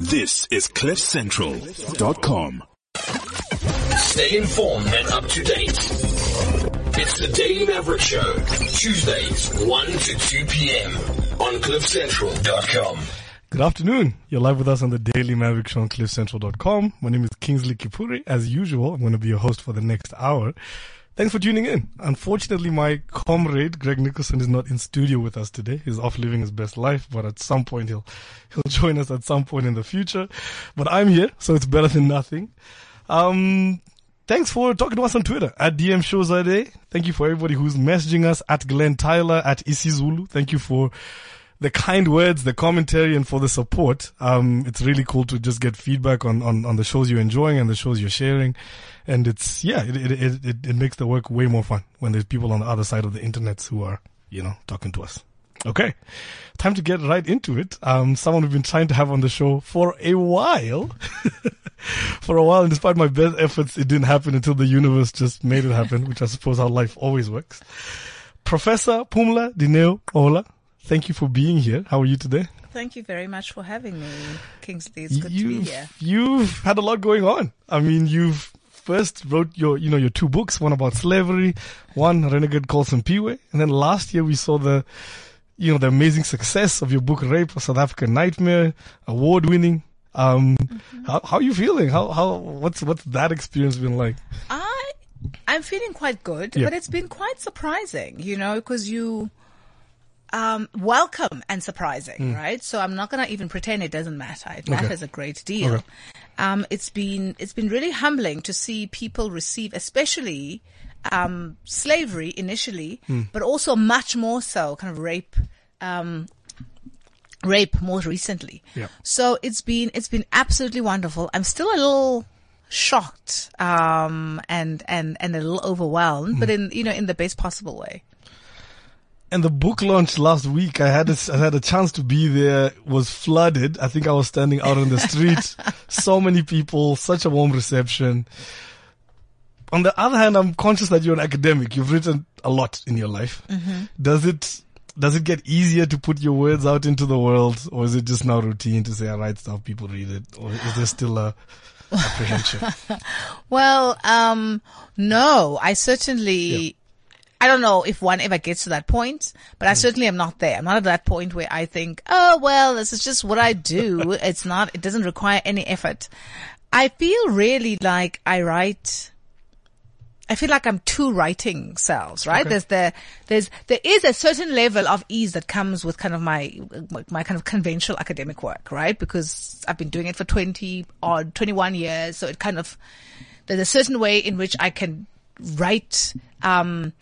This is CliffCentral.com. Stay informed and up to date. It's the Daily Maverick Show, Tuesdays, 1 to 2 p.m. on CliffCentral.com. Good afternoon. You're live with us on the Daily Maverick Show on CliffCentral.com. My name is Kingsley Kipuri. As usual, I'm going to be your host for the next hour. Thanks for tuning in. Unfortunately, my comrade Greg Nicholson is not in studio with us today. He's off living his best life, but at some point he'll he'll join us at some point in the future. But I'm here, so it's better than nothing. Um, thanks for talking to us on Twitter at DM Shows Day. Thank you for everybody who's messaging us at Glenn Tyler at Isizulu. Thank you for the kind words, the commentary, and for the support. Um, it's really cool to just get feedback on, on, on the shows you're enjoying and the shows you're sharing. And it's, yeah, it, it, it, it, makes the work way more fun when there's people on the other side of the internet who are, you know, talking to us. Okay. Time to get right into it. Um, someone we've been trying to have on the show for a while. for a while, and despite my best efforts, it didn't happen until the universe just made it happen, which I suppose how life always works. Professor Pumla Dineo Gqola, thank you for being here. How are you today? Thank you very much for having me, Kingsley. It's good you've, to be here. You've had a lot going on. I mean, you've first wrote your, you know, your two books, one about slavery, one Renegade Called Simphiwe. And then last year we saw the, you know, the amazing success of your book, Rape, a South African Nightmare, award winning. Um, Mm-hmm. how, how are you feeling? How, how, what's, what's that experience been like? I, I'm feeling quite good, Yeah. but it's been quite surprising, you know, because you, um, welcome and surprising, right? So I'm not going to even pretend it doesn't matter. It matters a great deal. Okay. Um, it's been, it's been really humbling to see people receive, especially, um, slavery initially, but also much more so kind of rape, um, rape more recently. Yeah. So it's been it's been absolutely wonderful. I'm still a little shocked um and and and a little overwhelmed, but in you know in the best possible way. And the book launch last week, I had a, I had a chance to be there. Was flooded. I think I was standing out on the street. so many people, such a warm reception. On the other hand, I'm conscious that you're an academic. You've written a lot in your life. Does it does it get easier to put your words out into the world, or is it just now routine to say I write stuff, people read it, or is there still a apprehension? Well, um no, I certainly I don't know if one ever gets to that point, but I certainly am not there. I'm not at that point where I think, oh well, this is just what I do. it's not, it doesn't require any effort. I feel really like I write I feel like I'm two writing selves, right? There's the, there's, there is a certain level of ease that comes with kind of my, my kind of conventional academic work, right? Because I've been doing it for 20 or 21 years. So it kind of, there's a certain way in which I can write, um,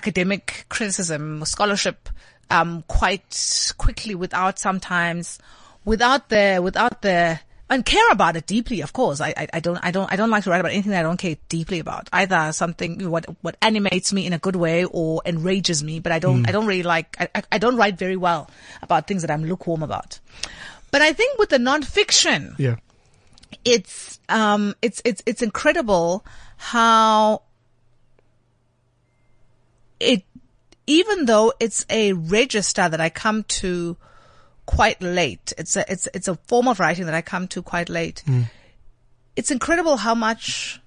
academic criticism, scholarship, um, quite quickly without sometimes, without the, without the, and care about it deeply, of course. I, I, I don't, I don't, I don't like to write about anything that I don't care deeply about. Either something, what, what animates me in a good way or enrages me, but I don't, I don't really like, I, I- I don't write very well about things that I'm lukewarm about. But I think with the nonfiction, yeah, it's um it's it's it's incredible how it even though it's a register that I come to quite late it's a it's it's a form of writing that I come to quite late it's incredible how much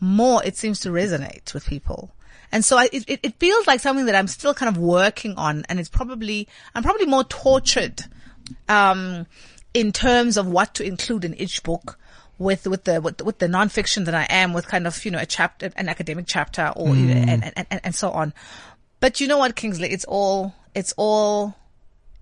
more it seems to resonate with people. And so I, it, it- it feels like something that I'm still kind of working on and it's probably I'm probably more tortured um, in terms of what to include in each book with with the with, with the nonfiction that I am with kind of you know a chapter an academic chapter or hmm. you know, and, and and and so on. But you know what, Kingsley, it's all it's all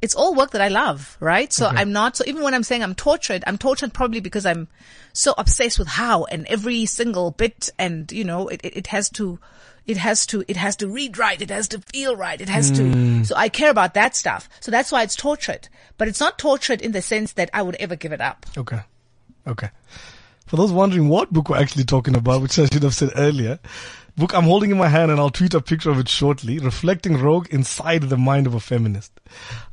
it's all work that I love, right? So I'm not, so even when I'm saying I'm tortured, I'm tortured probably because I'm so obsessed with how and every single bit and, you know, it, it, it has to, it has to, it has to read right. It has to feel right. It has to, hmm. so I care about that stuff. So that's why it's tortured, but it's not tortured in the sense that I would ever give it up. Okay. Okay. For those wondering what book we're actually talking about, which I should have said earlier, book I'm holding in my hand and I'll tweet a picture of it shortly, Reflecting Rogue Inside the Mind of a Feminist.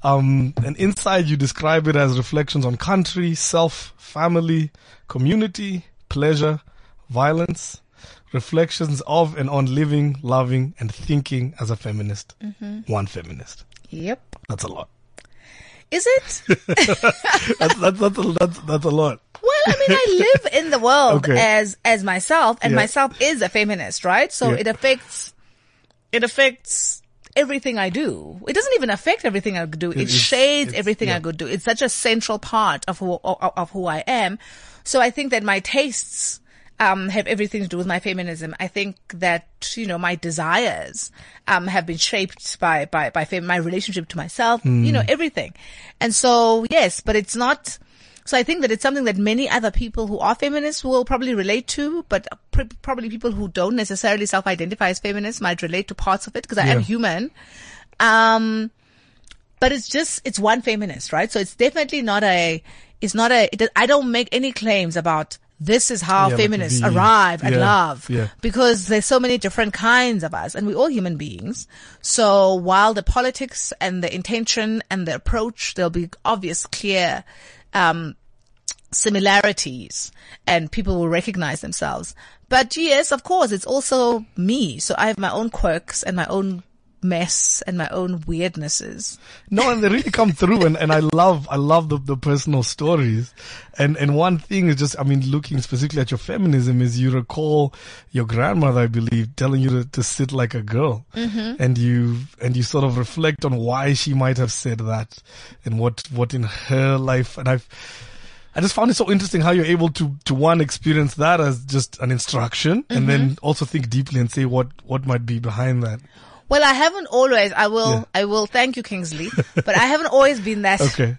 Um, and inside you describe it as reflections on country, self, family, community, pleasure, violence, reflections of and on living, loving, and thinking as a feminist. One feminist. Yep. That's a lot. Is it? That's, that's, that's, a, that's, that's a lot. Well, I mean, I live in the world Okay. as as myself, and Yeah. myself is a feminist, right? So Yeah. it affects it affects everything I do. It doesn't even affect everything I do. It, it's- shades it's- everything I yeah. could do. It's such a central part of who of, of who I am. So I think that my tastes um, have everything to do with my feminism. I think that you know my desires um, have been shaped by by by fem- my relationship to myself. You know everything, and so yes, but it's not. So I think that it's something that many other people who are feminists will probably relate to, but pr- probably people who don't necessarily self-identify as feminists might relate to parts of it because I am human. Um, but it's just it's one feminist, right? So it's definitely not a it's not a it, I don't make any claims about this is how Yeah, like feminists the- arrive at yeah, love yeah. because there's so many different kinds of us and we're all human beings. So while the politics and the intention and the approach, there'll be obvious, clear, um, similarities and people will recognize themselves. But yes, of course, it's also me. So I have my own quirks and my own mess and my own weirdnesses. No, and they really come through and, and I love, I love the, the personal stories. And, and one thing is just, I mean, looking specifically at your feminism is you recall your grandmother, I believe, telling you to, to sit like a girl. Mm-hmm. And you, and you sort of reflect on why she might have said that and what, what in her life. And I've, I just found it so interesting how you're able to, to one experience that as just an instruction and mm-hmm. then also think deeply and say what, what might be behind that. Well, I haven't always, I will, Yeah. I will thank you, Kingsley, but I haven't always been that Okay.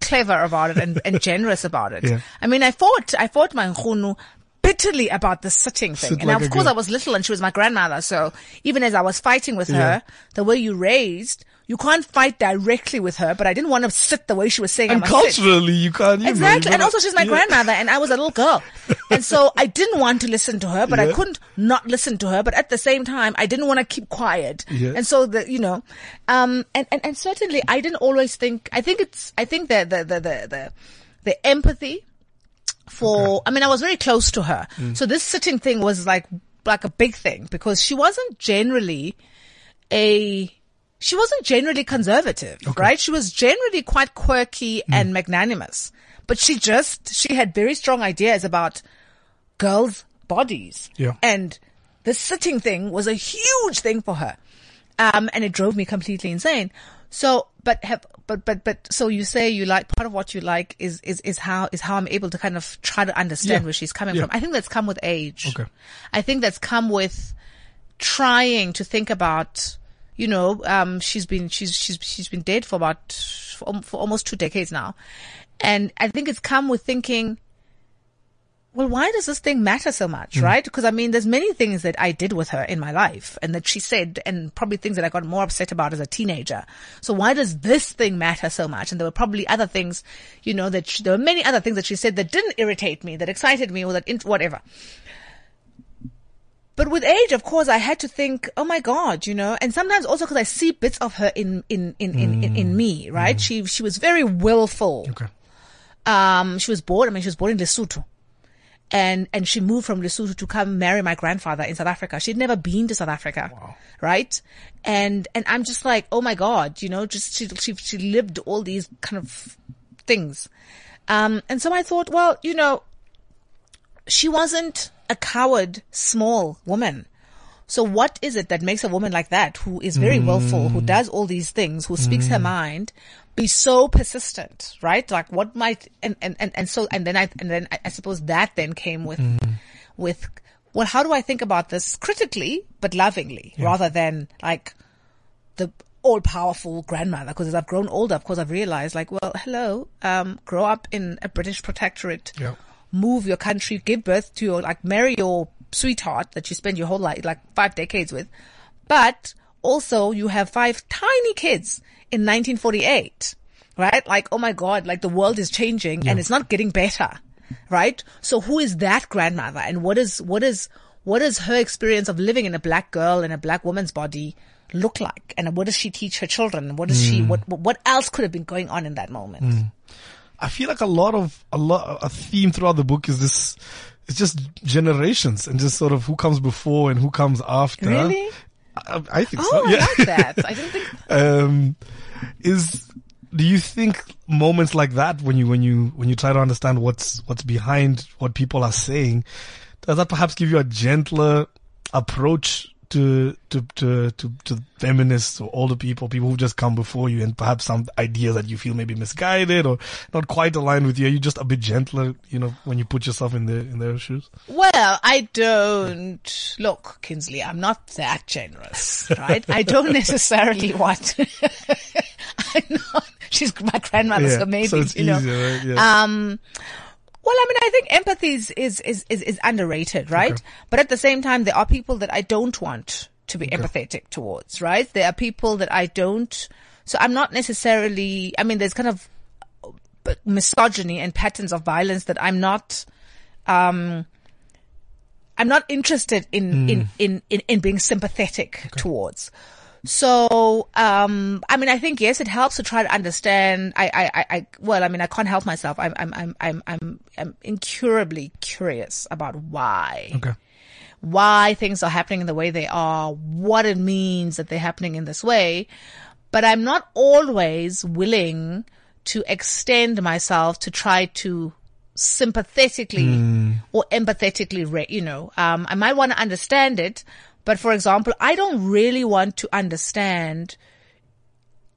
clever about it and, and generous about it. Yeah. I mean, I fought, I fought my Nkunu bitterly about the sitting thing. Sit and like of course girl. I was little and she was my grandmother. So even as I was fighting with Yeah. her, the way you raised, you can't fight directly with her, but I didn't want to sit the way she was saying And must sit. culturally, you can't. Know, Exactly. And also she's my yeah. grandmother and I was a little girl. And so I didn't want to listen to her, but I couldn't not listen to her. But at the same time, I didn't want to keep quiet. Yeah. And so the, you know, um, and, and, and certainly I didn't always think, I think it's, I think that the, the, the, the, the empathy for, I mean, I was very close to her. Mm. So this sitting thing was like, like a big thing because she wasn't generally a, she wasn't generally conservative, right? She was generally quite quirky Mm. and magnanimous, but she just, she had very strong ideas about girls' bodies. Yeah. And the sitting thing was a huge thing for her. Um, and it drove me completely insane. So, but have, but, but, but, so you say you like, part of what you like is, is, is how, is how I'm able to kind of try to understand Yeah. where she's coming Yeah. from. I think that's come with age. Okay. I think that's come with trying to think about, you know, um, she's been, she's, she's, she's been dead for about, for, for almost two decades now. And I think it's come with thinking, well, why does this thing matter so much, right? Because I mean, there's many things that I did with her in my life and that she said and probably things that I got more upset about as a teenager. So why does this thing matter so much? And there were probably other things, you know, that she, there were many other things that she said that didn't irritate me, that excited me or that, whatever. But with age, of course, I had to think, oh my God, you know, and sometimes also because I see bits of her in, in, in, in, in, in me, right? She, she was very willful. Okay. Um, she was born, I mean, she was born in Lesotho. And, and she moved from Lesotho to come marry my grandfather in South Africa. She'd never been to South Africa. Right? And, and I'm just like, oh my God, you know, just, she, she, she lived all these kind of things. Um, and so I thought, well, you know, she wasn't a coward, small woman. So what is it that makes a woman like that, who is very willful, who mm. does all these things, who speaks her mm. mind, be so persistent, right? Like what might, and, and, and, and so, and then I, and then I, suppose that then came with, mm. with, well, how do I think about this critically, but lovingly, rather than like the all powerful grandmother? Because as I've grown older, of course, I've realized like, well, hello, um, grow up in a British protectorate Yeah. Move your country, give birth to your, like marry your sweetheart that you spend your whole life, like five decades with. But also you have five tiny kids in 1948, right? Like, oh my God, like the world is changing and it's not getting better, right? So who is that grandmother and what is, what is, what is her experience of living in a black girl in a black woman's body look like? And what does she teach her children? What does she, hmm. what, what else could have been going on in that moment? Hmm. I feel like a lot of a lot a theme throughout the book is this. It's just generations and just sort of who comes before and who comes after. Really? I, I think Oh, so. I Yeah. like that. I didn't think um, is do you think moments like that when you when you when you try to understand what's what's behind what people are saying, does that perhaps give you a gentler approach to to to to, to feminists or older people, people who just come before you, and perhaps some ideas that you feel maybe misguided or not quite aligned with you? Are you just a bit gentler, you know, when you put yourself in their in their shoes? Well, I don't look, Kingsley. I'm not that generous, right? I don't necessarily want. I'm not. She's my grandmother, Yeah, so maybe so you know. easier, right? Yeah. Um, well, I mean, I think empathy is, is, is, is, underrated, right? Okay. But at the same time, there are people that I don't want to be empathetic towards, right? There are people that I don't, so I'm not necessarily, I mean, there's kind of misogyny and patterns of violence that I'm not, um, I'm not interested in, in, in, in, in being sympathetic towards. So, um, I mean, I think yes, it helps to try to understand. I, I, I, I well, I mean, I can't help myself. I'm, I'm, I'm, I'm, I'm, I'm incurably curious about why, okay. why things are happening in the way they are, what it means that they're happening in this way. But I'm not always willing to extend myself to try to sympathetically or empathetically, re- you know, um, I might want to understand it, but for example, I don't really want to understand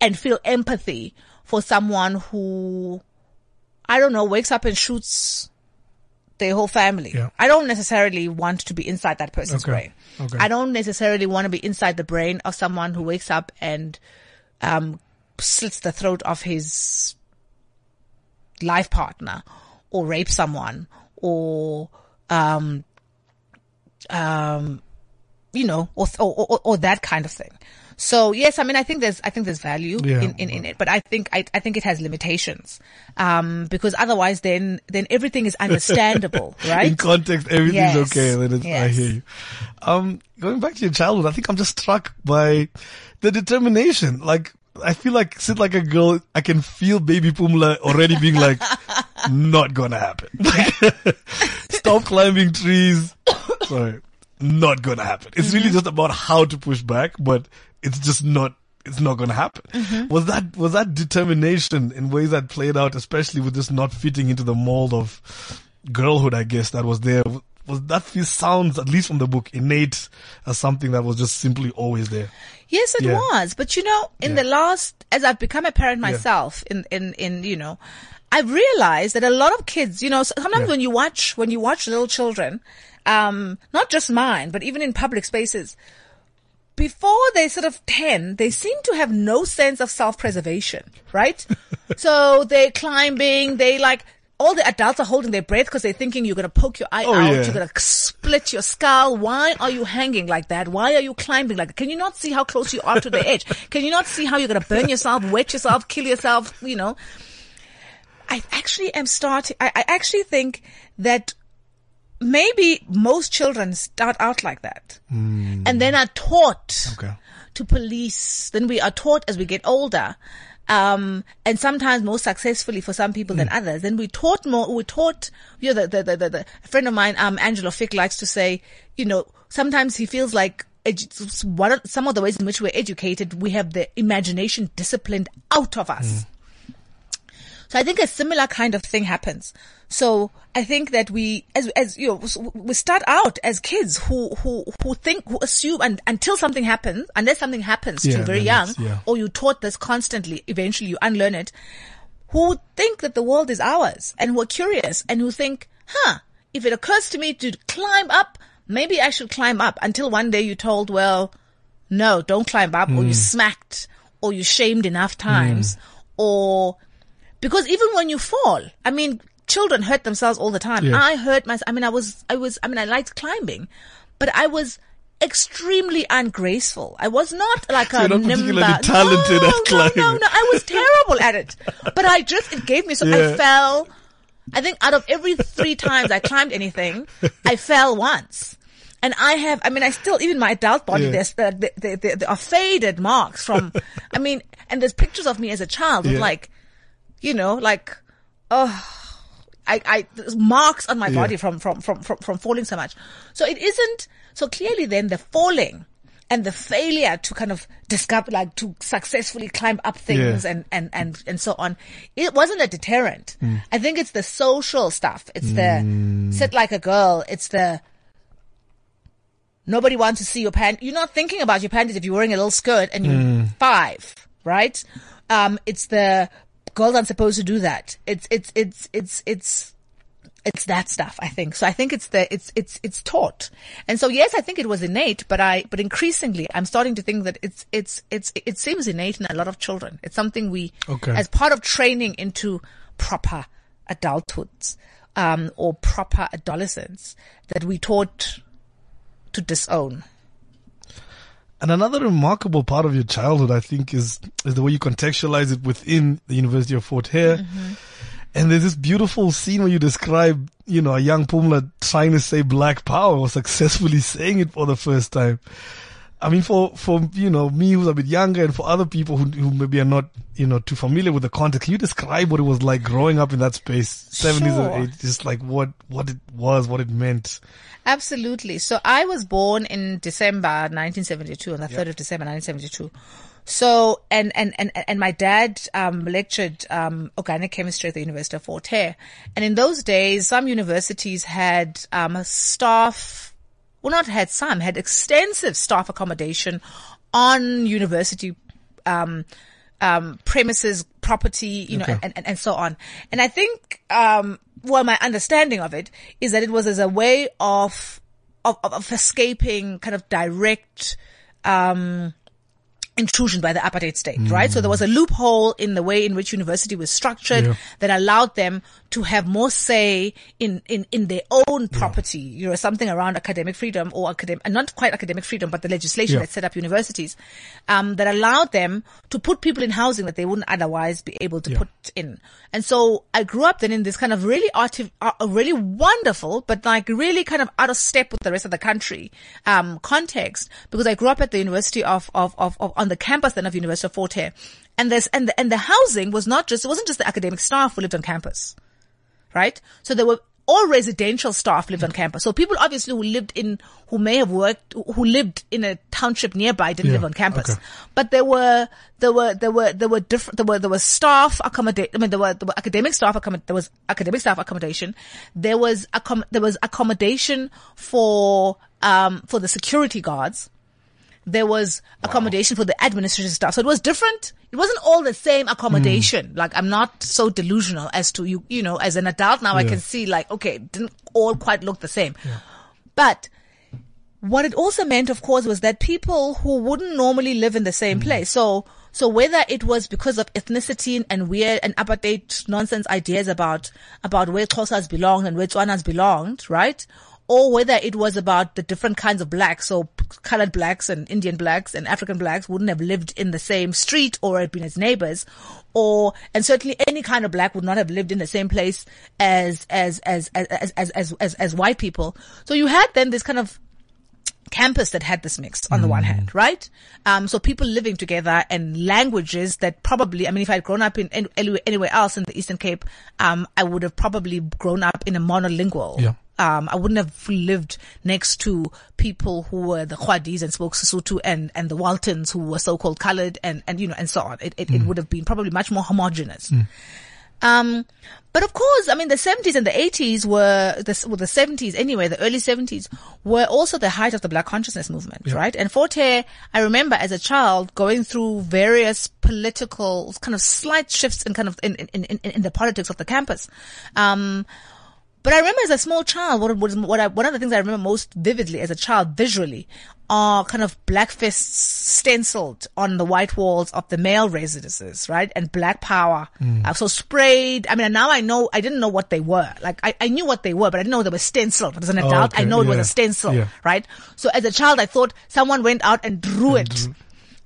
and feel empathy for someone who, I don't know, wakes up and shoots their whole family. Yeah. I don't necessarily want to be inside that person's Okay. brain. Okay. I don't necessarily want to be inside the brain of someone who wakes up and um, slits the throat of his life partner or rapes someone or um, um, you know, or, or, or, or that kind of thing. So yes, I mean, I think there's, I think there's value Yeah. in, in, in it, but I think, I, I think it has limitations. Um, because otherwise then, then everything is understandable, right? In context, everything's Yes. okay. Then it's, I hear you. Um, going back to your childhood, I think I'm just struck by the determination. Like, I feel like, sit like a girl, I can feel baby Pumla already being like, not gonna happen. Stop climbing trees. Sorry. Not gonna happen. It's Mm-hmm. really just about how to push back, but it's just not, it's not gonna happen. Mm-hmm. Was that, was that determination in ways that played out, especially with this not fitting into the mold of girlhood, I guess, that was there? Was that feel sounds, at least from the book, innate as something that was just simply always there? Yes, it Yeah. was. But you know, in Yeah. the last, as I've become a parent myself, in, in, in, you know, I've realized that a lot of kids, you know, sometimes Yeah. when you watch, when you watch little children, um, not just mine, but even in public spaces, before they sort of 10, they seem to have no sense of self-preservation, right? so they're climbing, they like, all the adults are holding their breath because they're thinking you're going to poke your eye Oh, out, yeah. you're going to split your skull. Why are you hanging like that? Why are you climbing like that? Can you not see how close you are to the edge? Can you not see how you're going to burn yourself, wet yourself, kill yourself, you know? I actually am starting, I, I actually think that maybe most children start out like that and then are taught Okay. to police. Then we are taught as we get older. Um, and sometimes more successfully for some people than others. Then we taught more, we taught, you know, the, the, the, the, a friend of mine, um, Angelo Fick likes to say, you know, sometimes he feels like edu- one of, some of the ways in which we're educated, we have the imagination disciplined out of us. So I think a similar kind of thing happens. So I think that we, as, as, you know, we start out as kids who, who, who think, who assume and, until something happens, unless something happens to Yeah, you very young, yeah. or you taught this constantly, eventually you unlearn it, who think that the world is ours and who are curious and who think, huh, if it occurs to me to climb up, maybe I should climb up until one day you're told, well, no, don't climb up or mm. you smacked or you shamed enough times mm. or because even when you fall, I mean, children hurt themselves all the time. I hurt myself. I mean, I was, I was, I mean, I liked climbing, but I was extremely ungraceful. I was not like a you're not nimba- talented no, at No, climbing. no, no. I was terrible at it, but I just, it gave me so, Yeah. I fell. I think out of every three times I climbed anything, I fell once. And I have, I mean, I still, even my adult body, Yeah. there's, there, there, there, there are faded marks from, I mean, and there's pictures of me as a child with Yeah. like, you know, like, oh, I, I, there's marks on my Yeah. body from, from, from, from, from falling so much. So it isn't, so clearly then the falling and the failure to kind of discover, like to successfully climb up things Yeah. and, and, and, and so on. It wasn't a deterrent. Hmm. I think it's the social stuff. It's the hmm. sit like a girl. It's the, nobody wants to see your pant. You're not thinking about your panties if you're wearing a little skirt and you're hmm. five, right? Um, it's the girls aren't supposed to do that. It's, it's, it's, it's, it's, it's that stuff, I think. So I think it's the, it's, it's, it's taught. And so yes, I think it was innate, but I, but increasingly I'm starting to think that it's, it's, it's, it seems innate in a lot of children. It's something we, Okay. as part of training into proper adulthoods, um, or proper adolescence that we taught to disown. And another remarkable part of your childhood, I think, is is the way you contextualize it within the University of Fort Hare. Mm-hmm. And there's this beautiful scene where you describe, you know, a young Pumla trying to say black power or successfully saying it for the first time. I mean, for, for, you know, me who's a bit younger and for other people who, who maybe are not, you know, too familiar with the context, can you describe what it was like growing up in that space? 70s Sure. and 80s, just like what, what it was, what it meant. Absolutely. So I was born in December 1972, on the 3rd of December 1972. So, and, and, and, and my dad, um, lectured, um, organic chemistry at the University of Fort Hare. And in those days, some universities had, um, a staff, well, not had some, had extensive staff accommodation on university, um, um, premises, property, you know, Okay. and, and, and so on. And I think, um, well, my understanding of it is that it was as a way of, of, of- of escaping kind of direct, um, intrusion by the apartheid state, right? So there was a loophole in the way in which university was structured Yeah. that allowed them to have more say in, in, in their own property, you know, something around academic freedom or academic, not quite academic freedom, but the legislation Yeah. that set up universities, um, that allowed them to put people in housing that they wouldn't otherwise be able to Yeah. put in. And so I grew up then in this kind of really artif- uh, really wonderful, but like really kind of out of step with the rest of the country, um, context because I grew up at the University of, of, of, of on the campus then of University of Fort Hare. And this, and the, and the housing was not just, it wasn't just the academic staff who lived on campus right? So there were all residential staff lived on campus. So people obviously who lived in, who may have worked, who lived in a township nearby didn't Yeah, live on campus. okay. But there were, there were, there were, there were different, there were, there was staff accommodate, I mean, there were, there were academic staff accommod, there was academic staff accommodation. There was accom, there was accommodation for, um, for the security guards there was accommodation for the administrative staff. So it was different. It wasn't all the same accommodation. Hmm. Like I'm not so delusional as to you, you know, as an adult now I can see like, okay, it didn't all quite look the same. But what it also meant, of course, was that people who wouldn't normally live in the same hmm. place. So, so whether it was because of ethnicity and weird and apartheid nonsense ideas about, about where Xhosas belonged and where Tswanas belonged, right? Or whether it was about the different kinds of blacks, so colored blacks and Indian blacks and African blacks wouldn't have lived in the same street or had been as neighbors, or, and certainly any kind of black would not have lived in the same place as, as, as, as, as, as, as, as, as white people. So you had then this kind of campus that had this mix on the one hand, right? Um, so people living together and languages that probably, I mean, if I'd grown up in any- anywhere, else in the Eastern Cape, um, I would have probably grown up in a monolingual. Yeah. Um, I wouldn't have lived next to people who were the Khwadis and spoke Sesotho and, and the Waltons who were so-called colored and, and, you know, and so on. It, it, it would have been probably much more homogenous. Um, but of course, I mean, the 70s and the 80s were, the, well, the 70s anyway, the early 70s were also the height of the black consciousness movement, right? And Fort Hare, I remember as a child going through various political kind of slight shifts in kind of, in, in, in, in the politics of the campus. Um, but I remember as a small child, what was what I, one of the things I remember most vividly as a child, visually, are kind of black fists stenciled on the white walls of the male residences, right? And black power. Uh, so sprayed. I mean, now I know, I didn't know what they were. Like, I, I knew what they were, but I didn't know they were stenciled. As an adult, I okay, know it was a stencil, yeah. right? So as a child, I thought someone went out and drew it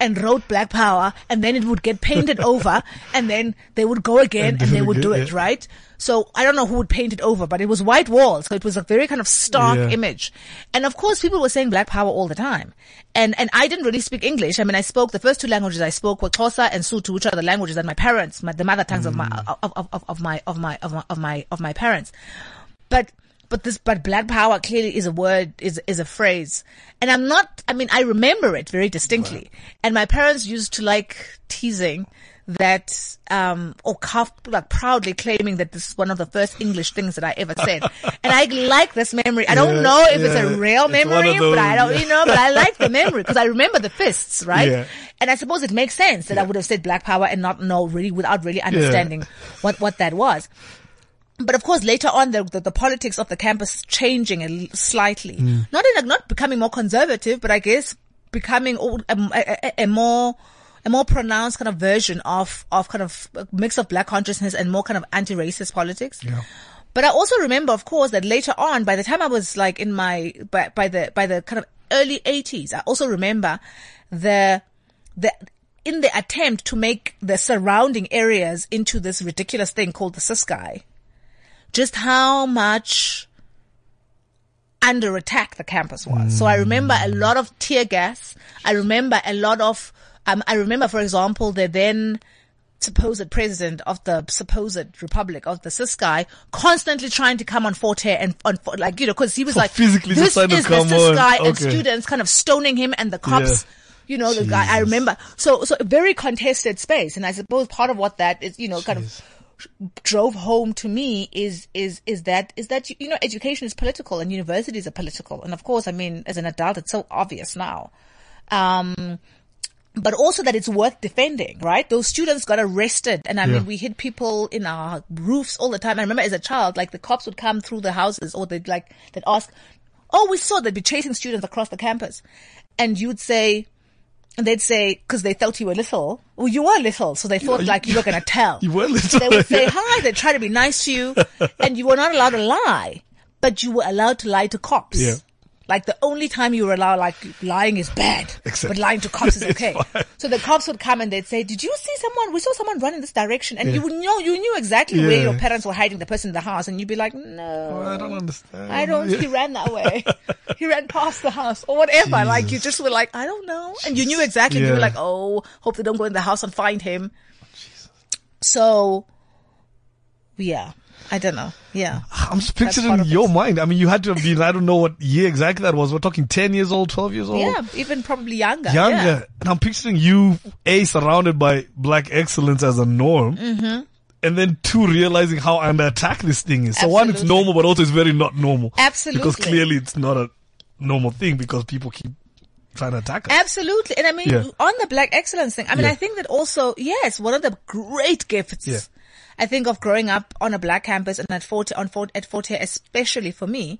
and wrote black power and then it would get painted over and then they would go again And and, they would do it, right? So I don't know who would paint it over, but it was white walls. So it was a very kind of stark Yeah. image. And of course people were saying black power all the time. And, and I didn't really speak English. I mean, I spoke, the first two languages I spoke were Xhosa and Sotho, which are the languages that my parents, my, the mother tongues of my, Mm. of, of, of, of my, of my, of my, of my, of my parents. But but this, but black power clearly is a word, is, is a phrase. And I'm not, I mean, I remember it very distinctly. And my parents used to like teasing that, um, or cough, like proudly claiming that this is one of the first English things that I ever said. and I like this memory. I don't Yeah, know if it's a real memory, those, but I don't, yeah. you know, but I like the memory because I remember the fists, right? Yeah. And I suppose it makes sense that I would have said black power and not know really without really understanding what, what that was. But of course, later on, the, the, the politics of the campus changing slightly, not in not becoming more conservative, but I guess becoming a, a, a- more a more pronounced kind of version of of kind of a mix of black consciousness and more kind of anti-racist politics. Yeah. But I also remember, of course, that later on, by the time I was like in my by, by the by the kind of early eighties, I also remember the the in the attempt to make the surrounding areas into this ridiculous thing called the Ciskei, just how much under attack the campus was. So I remember a lot of tear gas. I remember a lot of, um, I remember, for example, the then supposed president of the supposed republic of the Ciskei constantly trying to come on Fort Hare and on, like, you know, cause he was like, physically this is the come on. Ciskei and students kind of stoning him and the cops. Yeah. You know, the guy, I remember. So, so a very contested space. And I suppose part of what that is, you know, kind of drove home to me is is is that is that you know education is political and universities are political and of course I mean as an adult it's so obvious now um but also that it's worth defending, right? Those students got arrested and I Yeah. mean, we hit people in our roofs all the time. I remember as a child, like the cops would come through the houses or they'd like, they'd ask, oh, we saw they'd be chasing students across the campus. And you'd say, and they'd say, cause they felt you were little. Well, you were little, so they thought you- like you were gonna tell. You were little. They would say hi, they'd try to be nice to you, and you were not allowed to lie, but you were allowed to lie to cops. Yeah. Like the only time you were allowed, like lying is bad, Exactly. but lying to cops is okay. So the cops would come and they'd say, "Did you see someone? We saw someone run in this direction," and Yeah. you would know, you knew exactly where your parents were hiding the person in the house, and you'd be like, "No, oh, I don't understand. I don't. Yeah. He ran that way. he ran past the house or whatever. Like you just were like, I don't know, and you knew exactly. You were like, oh, hope they don't go in the house and find him. Jesus. So, yeah, I don't know. Yeah, I'm just picturing your it. mind. I mean, you had to have been, I don't know what year exactly that was. We're talking 10 years old, 12 years old? yeah, even probably younger. Younger. Yeah. And I'm picturing you, A, surrounded by black excellence as a norm. Mm-hmm. And then two, realizing how under attack this thing is. So one, it's normal, but also it's very not normal. Absolutely. Because clearly it's not a normal thing because people keep trying to attack us. Absolutely. And I mean, Yeah. on the black excellence thing, I mean, Yeah. I think that also, yes, one of the great gifts. I think of growing up on a black campus and at Fort Hare, on Fort, at Fort Hare, especially for me,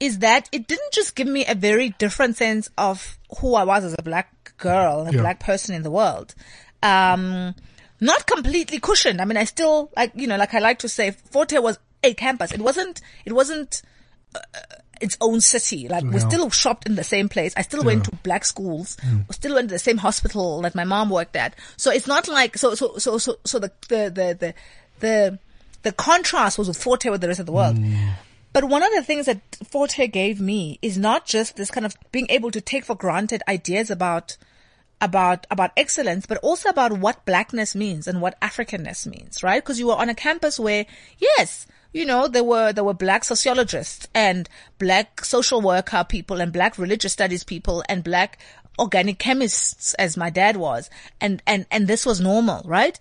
is that it didn't just give me a very different sense of who I was as a black girl, a Yeah. black person in the world. Um, not completely cushioned. I mean, I still, like, you know, like I like to say, Fort Hare was a campus. It wasn't, it wasn't, its own city. Like we still shopped in the same place. I still went to black schools. We still went to the same hospital that my mom worked at. So it's not like so so so so so the the the the the, the contrast was with Fort Hare with the rest of the world. Mm. But one of the things that Fort Hare gave me is not just this kind of being able to take for granted ideas about about about excellence, but also about what blackness means and what Africanness means, right? Because you were on a campus where, yes, you know, there were there were black sociologists and black social worker people and black religious studies people and black organic chemists, as my dad was, and and and this was normal, right?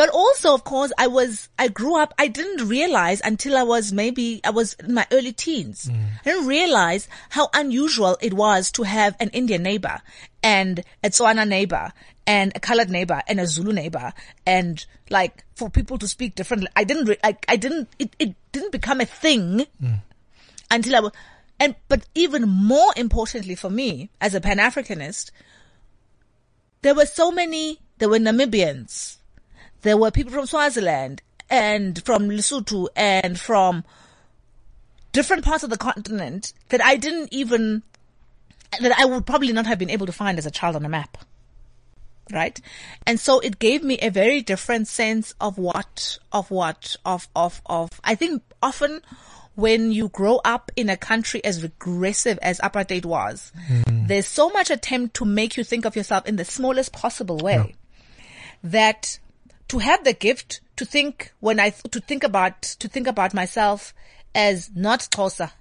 But also, of course, I was, I grew up, I didn't realize until I was maybe, I was in my early teens. Mm. I didn't realize how unusual it was to have an Indian neighbor and a Tswana neighbor and a colored neighbor and a Zulu neighbor and like for people to speak differently. I didn't, re- I, I didn't, it, it didn't become a thing mm. until I was, and, but even more importantly for me as a Pan-Africanist, there were so many, there were Namibians, there were people from Swaziland and from Lesotho and from different parts of the continent that I didn't even, that I would probably not have been able to find as a child on a map. Right? And so it gave me a very different sense of what, of what, of, of, of, I think often when you grow up in a country as regressive as apartheid was, hmm. there's so much attempt to make you think of yourself in the smallest possible way that to have the gift to think when I, to think about, to think about myself as not Xhosa.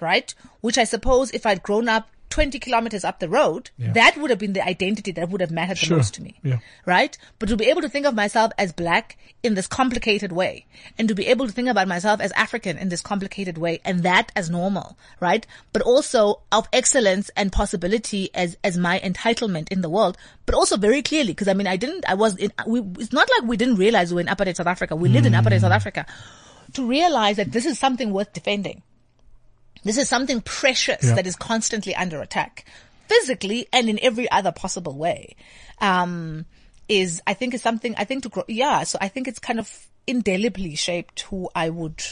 right? Which I suppose if I'd grown up 20 kilometers up the road, Yeah. that would have been the identity that would have mattered the Sure. most to me. Yeah. Right? But to be able to think of myself as black in this complicated way and to be able to think about myself as African in this complicated way and that as normal, right? But also of excellence and possibility as, as my entitlement in the world, but also very clearly, because I mean, I didn't, I was in, we, it's not like we didn't realize we were in apartheid South Africa. We lived in apartheid South mm. Africa to realize that this is something worth defending. This is something precious Yeah. that is constantly under attack, physically and in every other possible way. Um, is I think is something I think to grow. Yeah, so I think it's kind of indelibly shaped who I would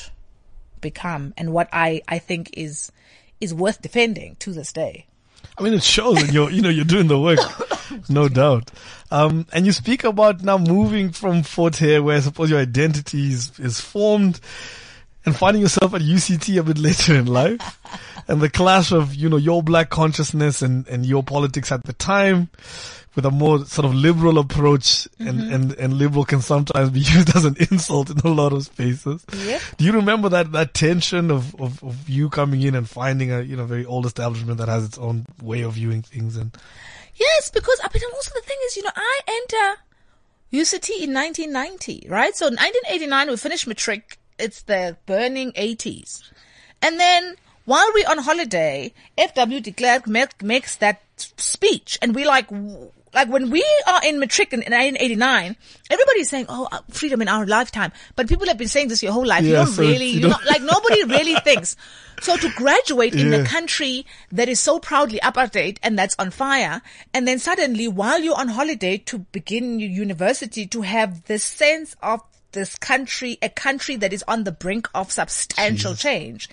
become and what I I think is is worth defending to this day. I mean, it shows that you're, you know, you're doing the work, no doubt. Um, and you speak about now moving from Fort Hare, where I suppose your identity is, is formed, and finding yourself at UCT a bit later in life, and the clash of, you know, your black consciousness and, and your politics at the time, with a more sort of liberal approach, and, mm-hmm. and, and liberal can sometimes be used as an insult in a lot of spaces. Yep. Do you remember that, that tension of, of, of you coming in and finding a, you know, very old establishment that has its own way of viewing things and Yes, because uh, I mean, also the thing is, you know, I enter UCT in 1990, right? So 1989, we finished matric. It's the burning 80s. And then while we're on holiday, FW de Klerk make, makes that speech and we like, like when we are in matric in, in 1989, everybody's saying, oh, uh, freedom in our lifetime. But people have been saying this your whole life. you Yeah, don't so really, you don't- not, like nobody really thinks. So to graduate in Yeah. the country that is so proudly apartheid and that's on fire, and then suddenly while you're on holiday to begin your university to have this sense of this country, a country that is on the brink of substantial change.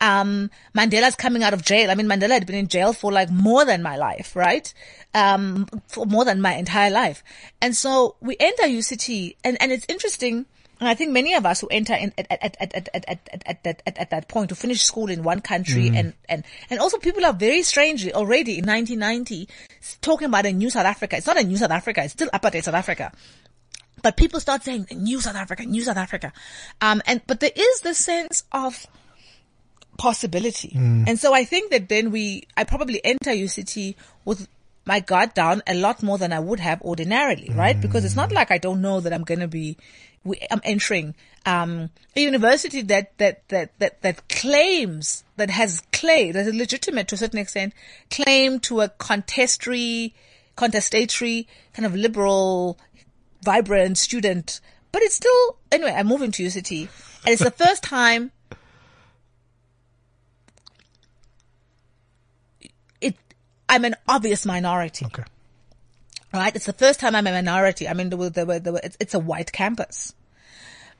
Um, Mandela's coming out of jail. I mean, Mandela had been in jail for like more than my life, right? Um, for more than my entire life. And so we enter UCT and, and it's interesting. And I think many of us who enter in at, at, at, at, at, at, at, at, at, at, at that point to finish school in one country and, and, and also people are very strangely already in 1990 talking about a new South Africa. It's not a new South Africa. It's still apartheid South Africa. But people start saying new South Africa, new South Africa. Um, and, but there is this sense of, possibility. And so I think that then we, I probably enter UCT with my guard down a lot more than I would have ordinarily, right? Because it's not like I don't know that I'm going to be, we, I'm entering, um, a university that, that, that, that, that claims, that has claim, that is legitimate to a certain extent, claim to a contestatory, contestatory, kind of liberal, vibrant student. But it's still, anyway, I'm moving to UCT and it's the first time it I'm an obvious minority, okay. right? It's the first time I'm a minority. I mean, there were, there were, there were, it's, it's a white campus.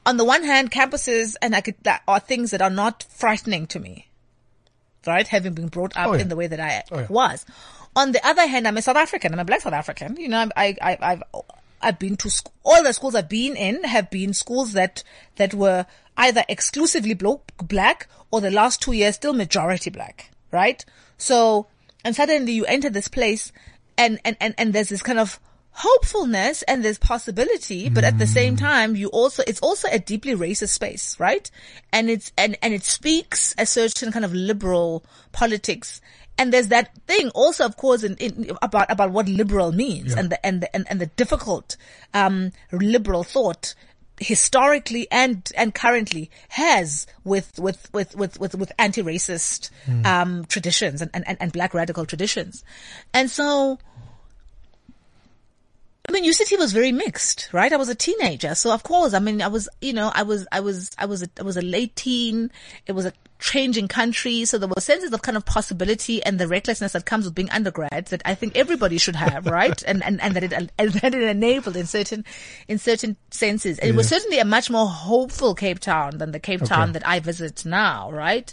On the one hand, campuses and I could, that are things that are not frightening to me, right? Having been brought up Oh, yeah. in the way that I Oh, yeah. was. On the other hand, I'm a South African. I'm a black South African. You know, I, I, I've, I've been to sc- all the schools I've been in have been schools that, that were either exclusively blo- black or the last two years still majority black, right? So, and suddenly you enter this place and, and, and, and there's this kind of hopefulness and there's possibility, but at the same mm. time, you also, it's also a deeply racist space, right? And it's, and, and it speaks a certain kind of liberal politics. And there's that thing also, of course, in, in about, about what liberal means and the, and the, and, and the difficult, um, liberal thought historically and and currently has with with with with with, with anti-racist um traditions and, and and black radical traditions and so I mean, UCT was very mixed, right? I was a teenager, so of course, I mean, I was, you know, I was, I was, I was, a, I was a late teen. It was a changing country, so there were senses of kind of possibility and the recklessness that comes with being undergrads that I think everybody should have, right? And and and that it and that it enabled in certain in certain senses. And It was certainly a much more hopeful Cape Town than the Cape Town that I visit now, right?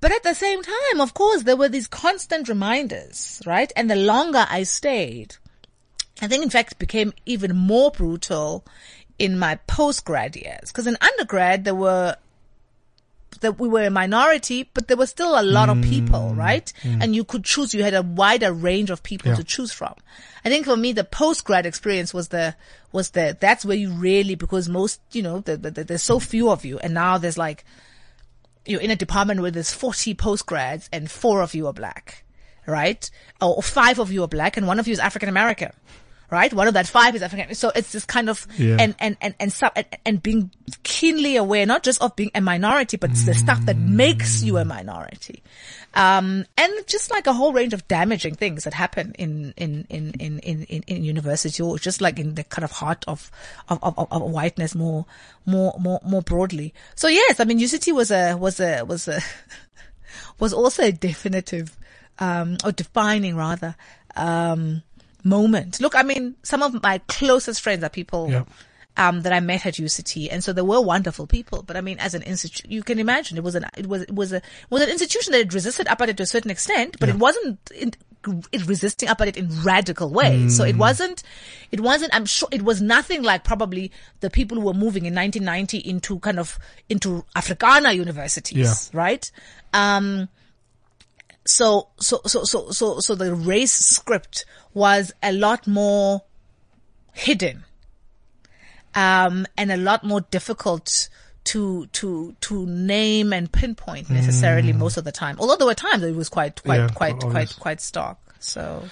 But at the same time, of course, there were these constant reminders, right? And the longer I stayed, I think in fact it became even more brutal in my postgrad years. Cause in undergrad there were that we were a minority, but there were still a lot of people, mm, right? Mm. And you could choose. You had a wider range of people Yeah. to choose from. I think for me, the post grad experience was the was the that's where you really because most you know the, the, the, there's so few of you, and now there's like you're in a department where there's 40 post grads and four of you are black, right? Or five of you are black and one of you is African American, right? One of that five is African. So it's this kind of, Yeah. and, and, and, and, sub, and, and being keenly aware, not just of being a minority, but the stuff that makes you a minority. Um, and just like a whole range of damaging things that happen in, in, in, in, in, in, in university or just like in the kind of heart of, of, of, of whiteness more, more, more, more broadly. So yes, I mean, UCT was a, was a, was a, was also a definitive, um, or defining rather, um, moment. Look, I mean, some of my closest friends are people, Yeah. um, that I met at UCT. And so they were wonderful people. But I mean, as an institute, you can imagine it was an, it was, it was a, was an institution that had resisted apartheid to a certain extent, but it wasn't, in, it resisting apartheid in radical ways. So it wasn't, it wasn't, I'm sure it was nothing like probably the people who were moving in 1990 into kind of, into Afrikaans universities, Yeah. right? Um, so, so, so, so, so, so the race script was a lot more hidden, um, and a lot more difficult to, to, to name and pinpoint necessarily most of the time. Although there were times it was quite, quite, Yeah, quite, obvious. quite, quite stark. So,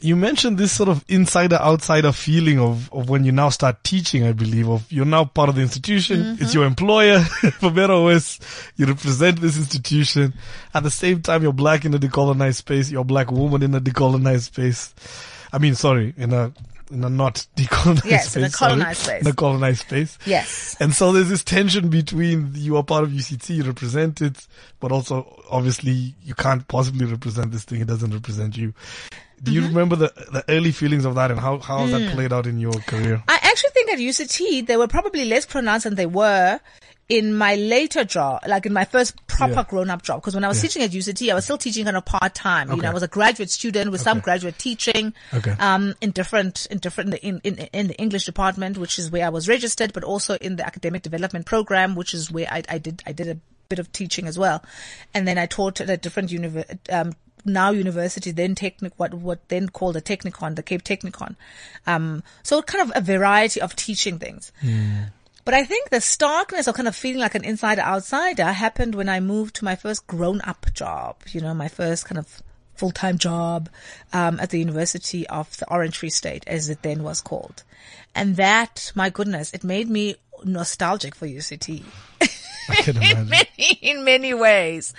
You mentioned this sort of insider outsider feeling of, of when you now start teaching, I believe, of you're now part of the institution. Mm-hmm. It's your employer. For better or worse, you represent this institution. At the same time, you're black in a decolonized space. You're a black woman in a decolonized space. I mean, sorry, in a, in a not decolonized Yes, space. in a sorry. colonized space. In a colonized space. yes. And so there's this tension between you are part of UCT, you represent it, but also obviously you can't possibly represent this thing. It doesn't represent you. Do you mm-hmm. remember the, the early feelings of that and how, how has that mm. played out in your career? I actually think at UCT they were probably less pronounced than they were in my later job, like in my first proper Yeah. grown up job. Because when I was teaching at UCT, I was still teaching kind of part time. You know, I was a graduate student with some graduate teaching, Okay. um, in different, in different, in, in, in the English department, which is where I was registered, but also in the academic development program, which is where I, I did, I did a bit of teaching as well. And then I taught at a different univer- um, now university, then technic, what, what then called the Technikon, the Cape Technikon. Um, so kind of a variety of teaching things. But I think the starkness of kind of feeling like an insider outsider happened when I moved to my first grown up job, you know, my first kind of full time job, um, at the University of the Orange Free State, as it then was called. And that, my goodness, it made me nostalgic for UCT. I can in many, in many ways.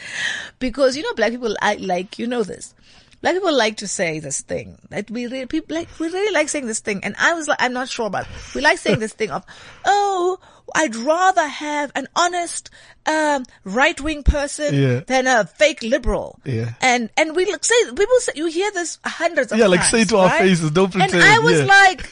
Because, you know, black people, I, like, you know this. People like to say this thing. That we really, people like, we really like saying this thing. And I was like, I'm not sure about, it. we like saying this thing of, oh, I'd rather have an honest, um, right wing person Yeah. than a fake liberal. Yeah. And, and we like say, people say, you hear this hundreds of Yeah, times. Yeah, like say to our faces, don't pretend. And I was yeah. like,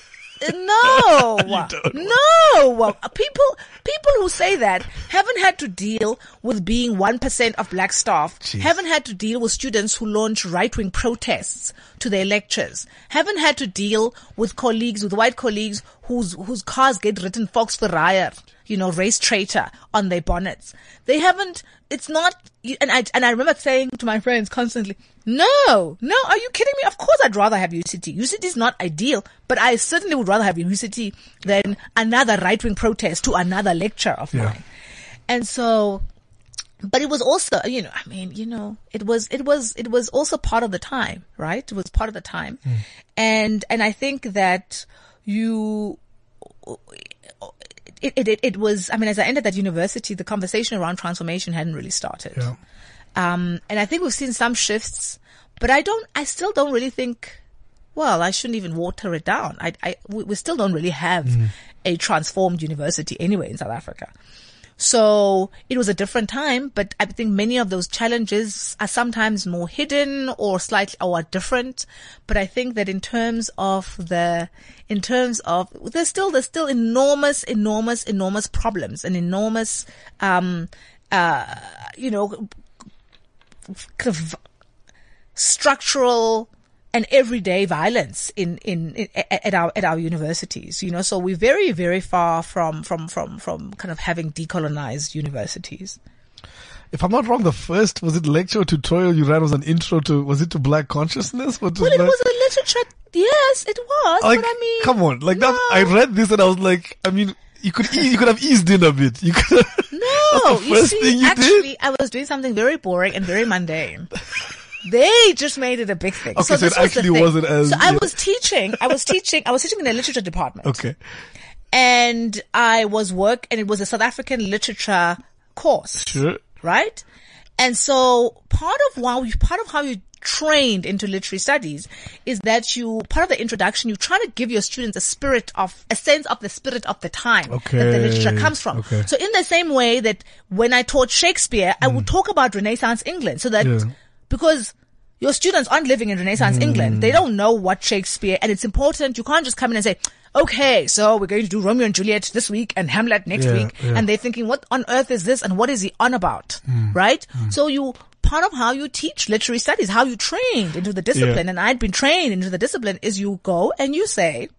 no, no. People, people who say that haven't had to deal with being 1% of black staff, Jeez. haven't had to deal with students who launch right-wing protests to their lectures, haven't had to deal with colleagues, with white colleagues whose, whose cars get written Volksverraaier, you know, race traitor on their bonnets. They haven't, it's not, you- and I, and I remember saying to my friends constantly, no, no, are you kidding me? Of course I'd rather have UCT. UCT is not ideal, but I certainly would rather have UCT than another right-wing protest to another lecture of Yeah. mine. And so, but it was also, you know, I mean, you know, it was, it was, it was also part of the time, right? It was part of the time. Hmm. And, and I think that you, it, it, it, was, I mean, as I entered that university, the conversation around transformation hadn't really started. Yeah. Um, and I think we've seen some shifts, but I don't, I still don't really think, well, I shouldn't even water it down. I, I, we, we still don't really have a transformed university anyway in South Africa. So it was a different time, but I think many of those challenges are sometimes more hidden or slightly or different. But I think that in terms of the, in terms of, there's still, there's still enormous, enormous, enormous problems and enormous, um, uh, you know, structural and everyday violence in, in, in at our at our universities you know so we're very very far from from from from kind of having decolonized universities If I'm not wrong, the first was it lecture or tutorial you ran was an intro to was it to Black consciousness? Well, it was a literature. Yes, it was. like, but I mean, come on, like no. that. I read this and I was like, I mean, you could ease, you could have eased in a bit. You could. No, That's the you first see, thing you actually, did. I was doing something very boring and very mundane. They just made it a big thing. Okay, so this it was actually wasn't as- So I was teaching. I was teaching. I was teaching in the literature department. Okay. and I was work, and it was a South African literature course, Sure. right? And so part of how you, part of how you trained into literary studies is that you, part of the introduction, you try to give your students a spirit of, a sense of the spirit of the time okay. that the literature comes from. Okay. So in the same way that when I taught Shakespeare, I would hmm. talk about Renaissance England so that, Yeah. Because your students aren't living in Renaissance England. They don't know what Shakespeare, and it's important. You can't just come in and say, okay, so we're going to do Romeo and Juliet this week and Hamlet next Yeah, week. yeah. And they're thinking, what on earth is this? And what is he on about? Hmm. Right? So you, part of how you teach literary studies, how you trained into the discipline, Yeah. and I'd been trained into the discipline is you go and you say,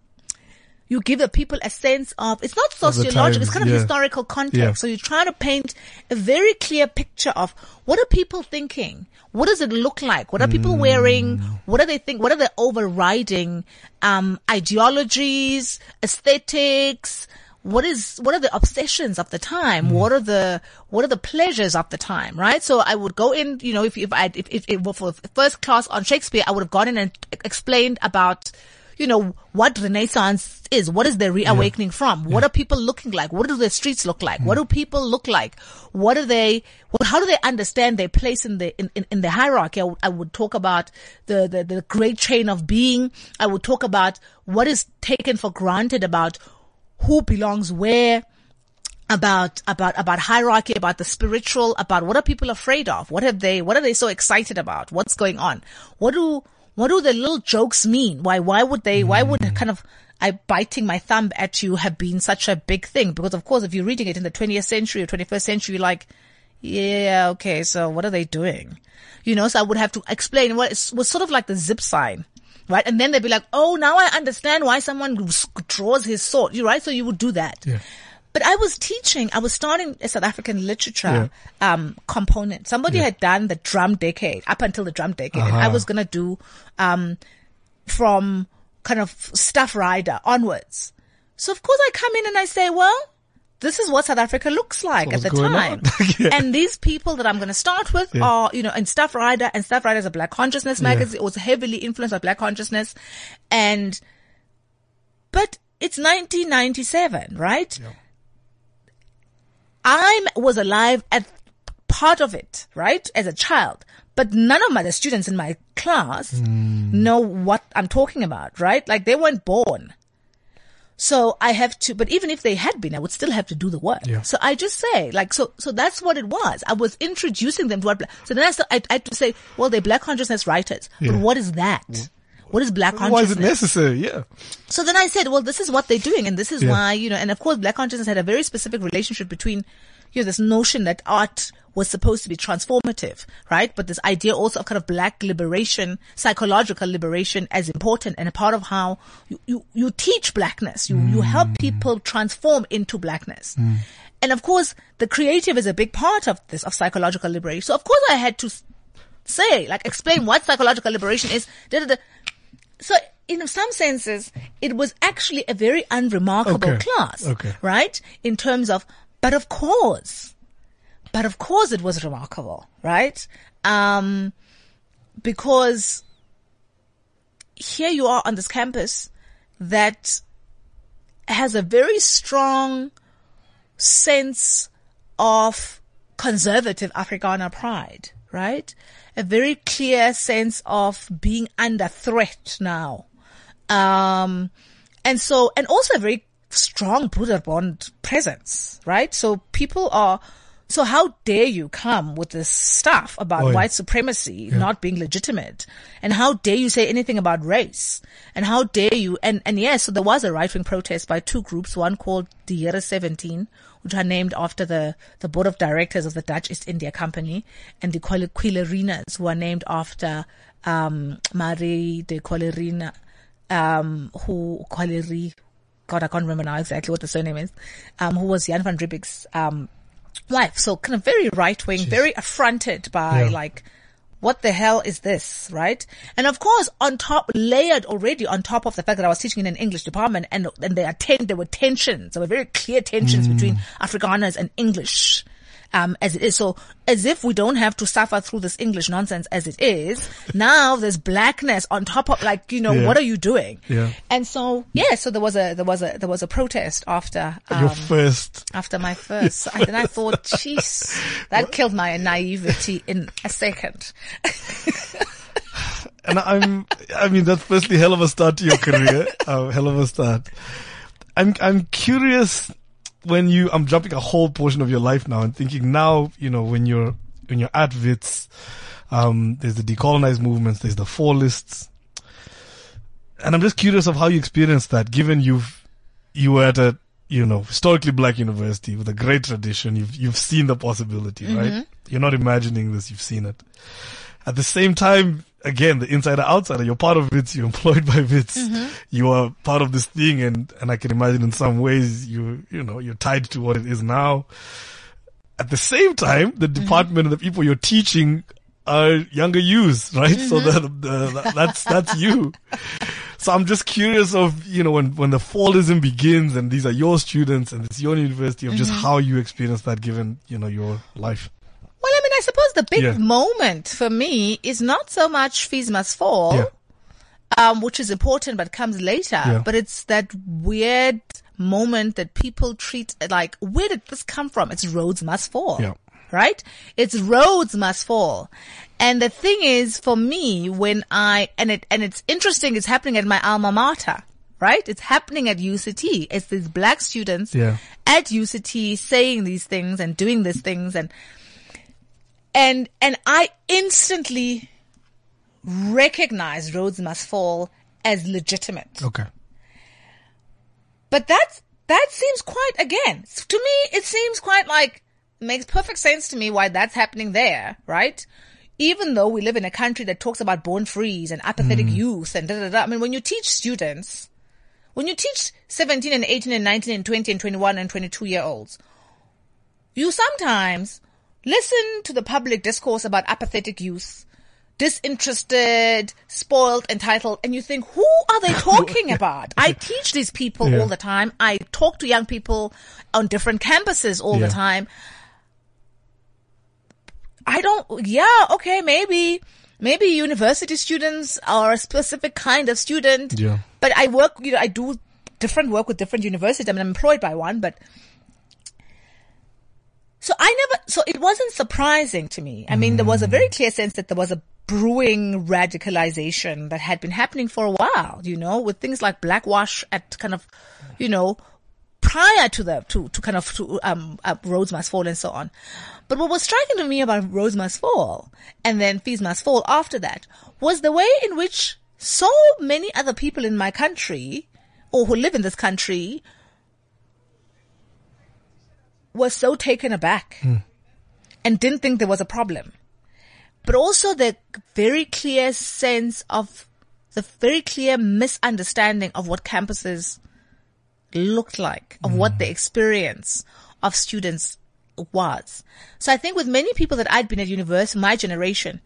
you give the people a sense of it's not sociological, it's kind of yeah. historical context. Yeah. So you try to paint a very clear picture of what are people thinking? What does it look like? What are people wearing? Mm. What are they think? What are the overriding um, ideologies, aesthetics? What is what are the obsessions of the Mm. time? What are the what are the pleasures of the time? Right. So I would go in. You know, if if I if, if it were for first class on Shakespeare, I would have gone in and explained about you know, what Renaissance is. What is the reawakening from? What are people looking like? What do the streets look like? What hmm. do people look like? What are they, what, how do they understand their place in the, in, in, in the hierarchy? I would, I would talk about the, the, the great chain of being. I would talk about what is taken for granted about who belongs where about about about hierarchy about the spiritual about what are people afraid of what have they what are they so excited about what's going on what do what do the little jokes mean? Why why would they why would hmm. kind of I biting my thumb at you have been such a big thing? Because of course if you're reading it in the 20th century or 21st century you're like yeah okay so what are they doing? You know so I would have to explain what it was sort of like the zap sign right? And then they'd be like oh now I understand why someone draws his sword. You right so you would do that. Yeah. But I was teaching, I was starting a South African literature, um, component. Somebody had done the drum decade up until the drum decade. And I Uh-huh. was going to do, um, from kind of Staffrider onwards. So of course I come in and I say, well, this is what South Africa looks like What's at the time. Yeah. And these people that I'm going to start with are, you know, and Staffrider and Staffrider is a black consciousness magazine. It was heavily influenced by black consciousness. And, but it's 1997, right? I was alive at part of it, right? As a child. But none of my the students in my class hmm. know what I'm talking about, right? Like they weren't born. So I have to, but even if they had been, I would still have to do the work. Yeah. So I just say, like, so, so that's what it was. I was introducing them to what, so then I, I, I had to say, well, they're black consciousness writers. Yeah. But what is that? What is black consciousness? Why is it necessary? Yeah. So then I said, well, this is what they're doing. And this is Yeah. why, you know, and of course, black consciousness had a very specific relationship between, you know, this notion that art was supposed to be transformative, right? But this idea also of kind of black liberation, psychological liberation as important and a part of how you, you, you teach blackness. You, you help mm. people transform into blackness. Mm. And of course, the creative is a big part of this, of psychological liberation. So of course I had to say, like explain what psychological liberation is. Da, da, da. So in some senses, it was actually a very unremarkable Okay. class, Okay. right? In terms of, but of course, but of course it was remarkable, right? Um, because here you are on this campus that has a very strong sense of conservative Afrikaner pride, right? A very clear sense of being under threat now. Um, and so, and also a very strong Broederbond presence, right? So people are, so how dare you come with this stuff about Oh, yeah. white supremacy not being legitimate? And how dare you say anything about race? And how dare you? And, and yes, so there was a right wing protest by two groups, one called the Jere 17, which are named after the, the board of directors of the Dutch East India Company, and the Quil- Quilerinas, who are named after, um, Marie de Quillerina, um, who, Quilleri, God, I can't remember now exactly what the surname is, um, who was Jan van Riebeeck's, um, life. So kind of very right wing, very affronted by Yeah. like, what the hell is this, right? And of course, on top, layered already on top of the fact that I was teaching in an English department and, and there are ten, there were tensions, there were very clear tensions mm. between Afrikaners and English. Um, as it is. So as if we don't have to suffer through this English nonsense as it is. Now there's blackness on top of like, you know, Yeah. what are you doing? Yeah. And so, yeah, so there was a, there was a, there was a protest after, um, Your first. after my first. and then I thought, jeez, that killed my naivety in a second. And I'm, I mean, that's firstly hell of a start to your career. uh, hell of a start. I'm, I'm curious when you, I'm jumping a whole portion of your life now and thinking now, you know, when you're, when you're at WITS, um, there's the decolonized movements, there's the fallists. And I'm just curious of how you experienced that, given you've, you were at a, you know, historically black university with a great tradition. You've, you've seen the possibility, right? You're not imagining this, you've seen it. At the same time, again, the insider outsider, you're part of WITS, you're employed by WITS, mm-hmm. you are part of this thing and, and I can imagine in some ways you, you know, you're tied to what it is now. At the same time, the mm-hmm. department and the people you're teaching are younger youths, right? So mm-hmm. the, the, that's, that's you. So I'm just curious of, you know, when, when the fallism begins and these are your students and it's your university of just how you experience that given, you know, your life. Well, I mean, I suppose the big Yeah. moment for me is not so much fees must fall, Yeah. um, which is important but comes later, Yeah. but it's that weird moment that people treat like, where did this come from? It's Rhodes must fall. Right? It's Rhodes must fall. And the thing is for me, when I, and it, and it's interesting, it's happening at my alma mater. Right? It's happening at UCT. It's these black students Yeah. at UCT saying these things and doing these things and, and, and I instantly recognize Rhodes must fall as legitimate. Okay. But that's, that seems quite, again, to me, it seems quite like, makes perfect sense to me why that's happening there, right? Even though we live in a country that talks about born frees and apathetic hmm. youth and da da da. I mean, when you teach students, when you teach 17 and 18 and 19 and 20 and 21 and 22 year olds, you sometimes listen to the public discourse about apathetic youth, disinterested, spoiled, entitled, and you think, who are they talking about? I teach these people Yeah. all the time. I talk to young people on different campuses all Yeah. the time. I don't, yeah, okay, maybe, maybe university students are a specific kind of student. Yeah. But I work, you know, I do different work with different universities. I mean, I'm employed by one, but so I never, so it wasn't surprising to me. I mean, there was a very clear sense that there was a brewing radicalization that had been happening for a while, you know, with things like blackwash at kind of, you know, prior to the, to, to kind of, to, um, uh, Rhodes must fall and so on. But what was striking to me about Rhodes must fall and then fees must fall after that was the way in which so many other people in my country or who live in this country were so taken aback hmm. and didn't think there was a problem. But also the very clear sense of the very clear misunderstanding of what campuses looked like, of what the hmm. experience of students was. So I think with many people that I'd been at university, my generation,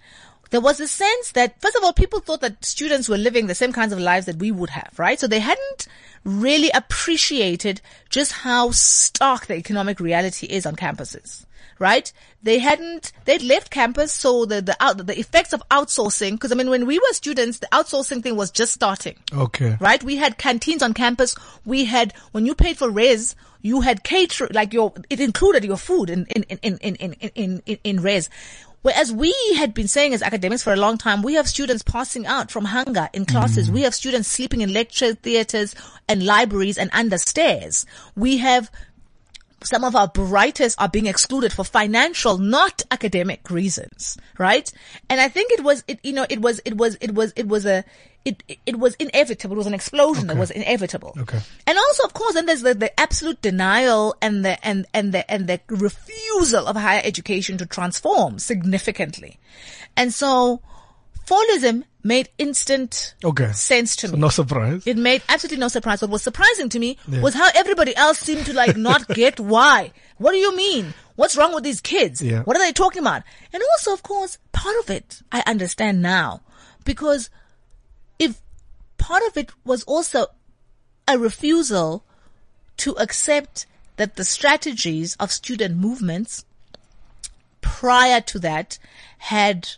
there was a sense that, first of all, people thought that students were living the same kinds of lives that we would have, right? So they hadn't really appreciated just how stark the economic reality is on campuses right? They hadn't, they'd left campus. So the, the out, the effects of outsourcing, cause I mean, when we were students, the outsourcing thing was just starting. Okay. Right? We had canteens on campus. We had, when you paid for res, you had cater, like your, it included your food in, in, in, in, in, in, in, in res. Whereas we had been saying as academics for a long time, we have students passing out from hunger in classes. Mm. We have students sleeping in lecture theaters and libraries and under stairs. We have some of our brightest are being excluded for financial, not academic reasons, right? And I think it was, it, you know, it was, it was, it was, it was a, it, it was inevitable. It was an explosion that was inevitable. Okay. And also, of course, then there's the, the absolute denial and the, and, and the, and the refusal of higher education to transform significantly. And so, fallism made instant Okay. sense to So me. no surprise. It made absolutely no surprise. What was surprising to me was how everybody else seemed to like not get why. What do you mean? What's wrong with these kids? Yeah. What are they talking about? And also, of course, part of it I understand now because if part of it was also a refusal to accept that the strategies of student movements prior to that had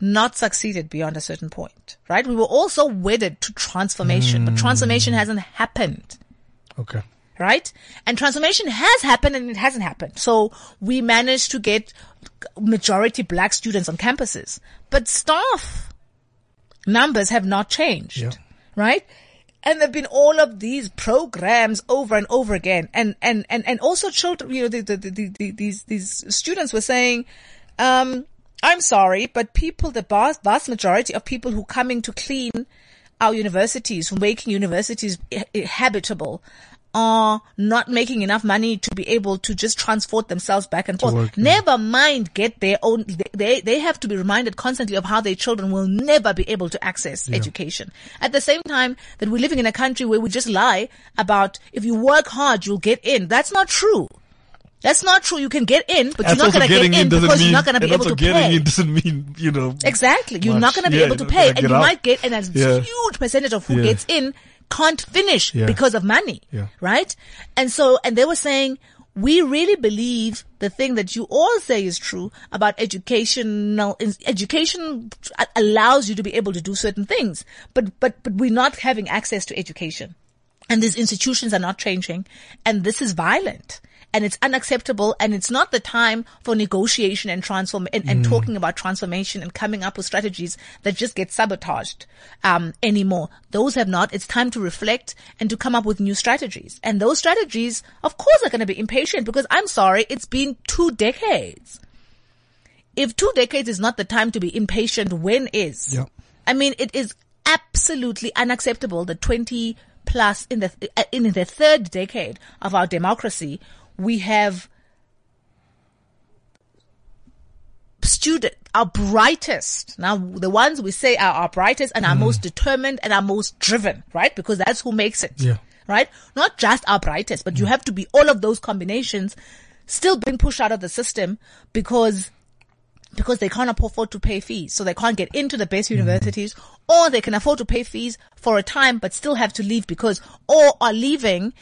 not succeeded beyond a certain point, right? We were also wedded to transformation, but transformation hasn't happened Okay. right? And transformation has happened and it hasn't happened. So we managed to get majority black students on campuses, but staff numbers have not changed, Yeah. right? And there've been all of these programs over and over again. And, and, and, and also children, you know, the, the, the, the, these, these students were saying, um, I'm sorry, but people, the vast, vast majority of people who coming to clean our universities, making universities habitable, are not making enough money to be able to just transport themselves back and forth. work, yeah. Never mind get their own, they, they have to be reminded constantly of how their children will never be able to access education. At the same time that we're living in a country where we just lie about if you work hard, you'll get in. That's not true. That's not true. You can get in, but you're not going to get in because mean, you're not going to be able to getting pay. in doesn't mean, you know. Exactly. You're much. not going to be Yeah, able to pay and you out. might get, and a Yeah. huge percentage of who Yeah. gets in can't finish because of money. Yeah. Right? And so, and they were saying, we really believe the thing that you all say is true about educational, education allows you to be able to do certain things, but, but, but we're not having access to education and these institutions are not changing and this is violent and it's unacceptable and it's not the time for negotiation and transform and, and talking about transformation and coming up with strategies that just get sabotaged um, anymore. Those have not. It's time to reflect and to come up with new strategies. And those strategies of course are going to be impatient because i'm sorry it's been two decades. If two decades is not the time to be impatient when is? Yeah. I mean, it is absolutely unacceptable that 20 plus in the, uh, in the third decade of our democracy, we have student, our brightest, now the ones we say are our brightest and our mm. most determined and our most driven, right? Because that's who makes it. Yeah. Right? Not just our brightest, but you mm. have to be all of those combinations still being pushed out of the system because because they can't afford to pay fees. So they can't get into the best mm. universities or they can afford to pay fees for a time, but still have to leave because or are leaving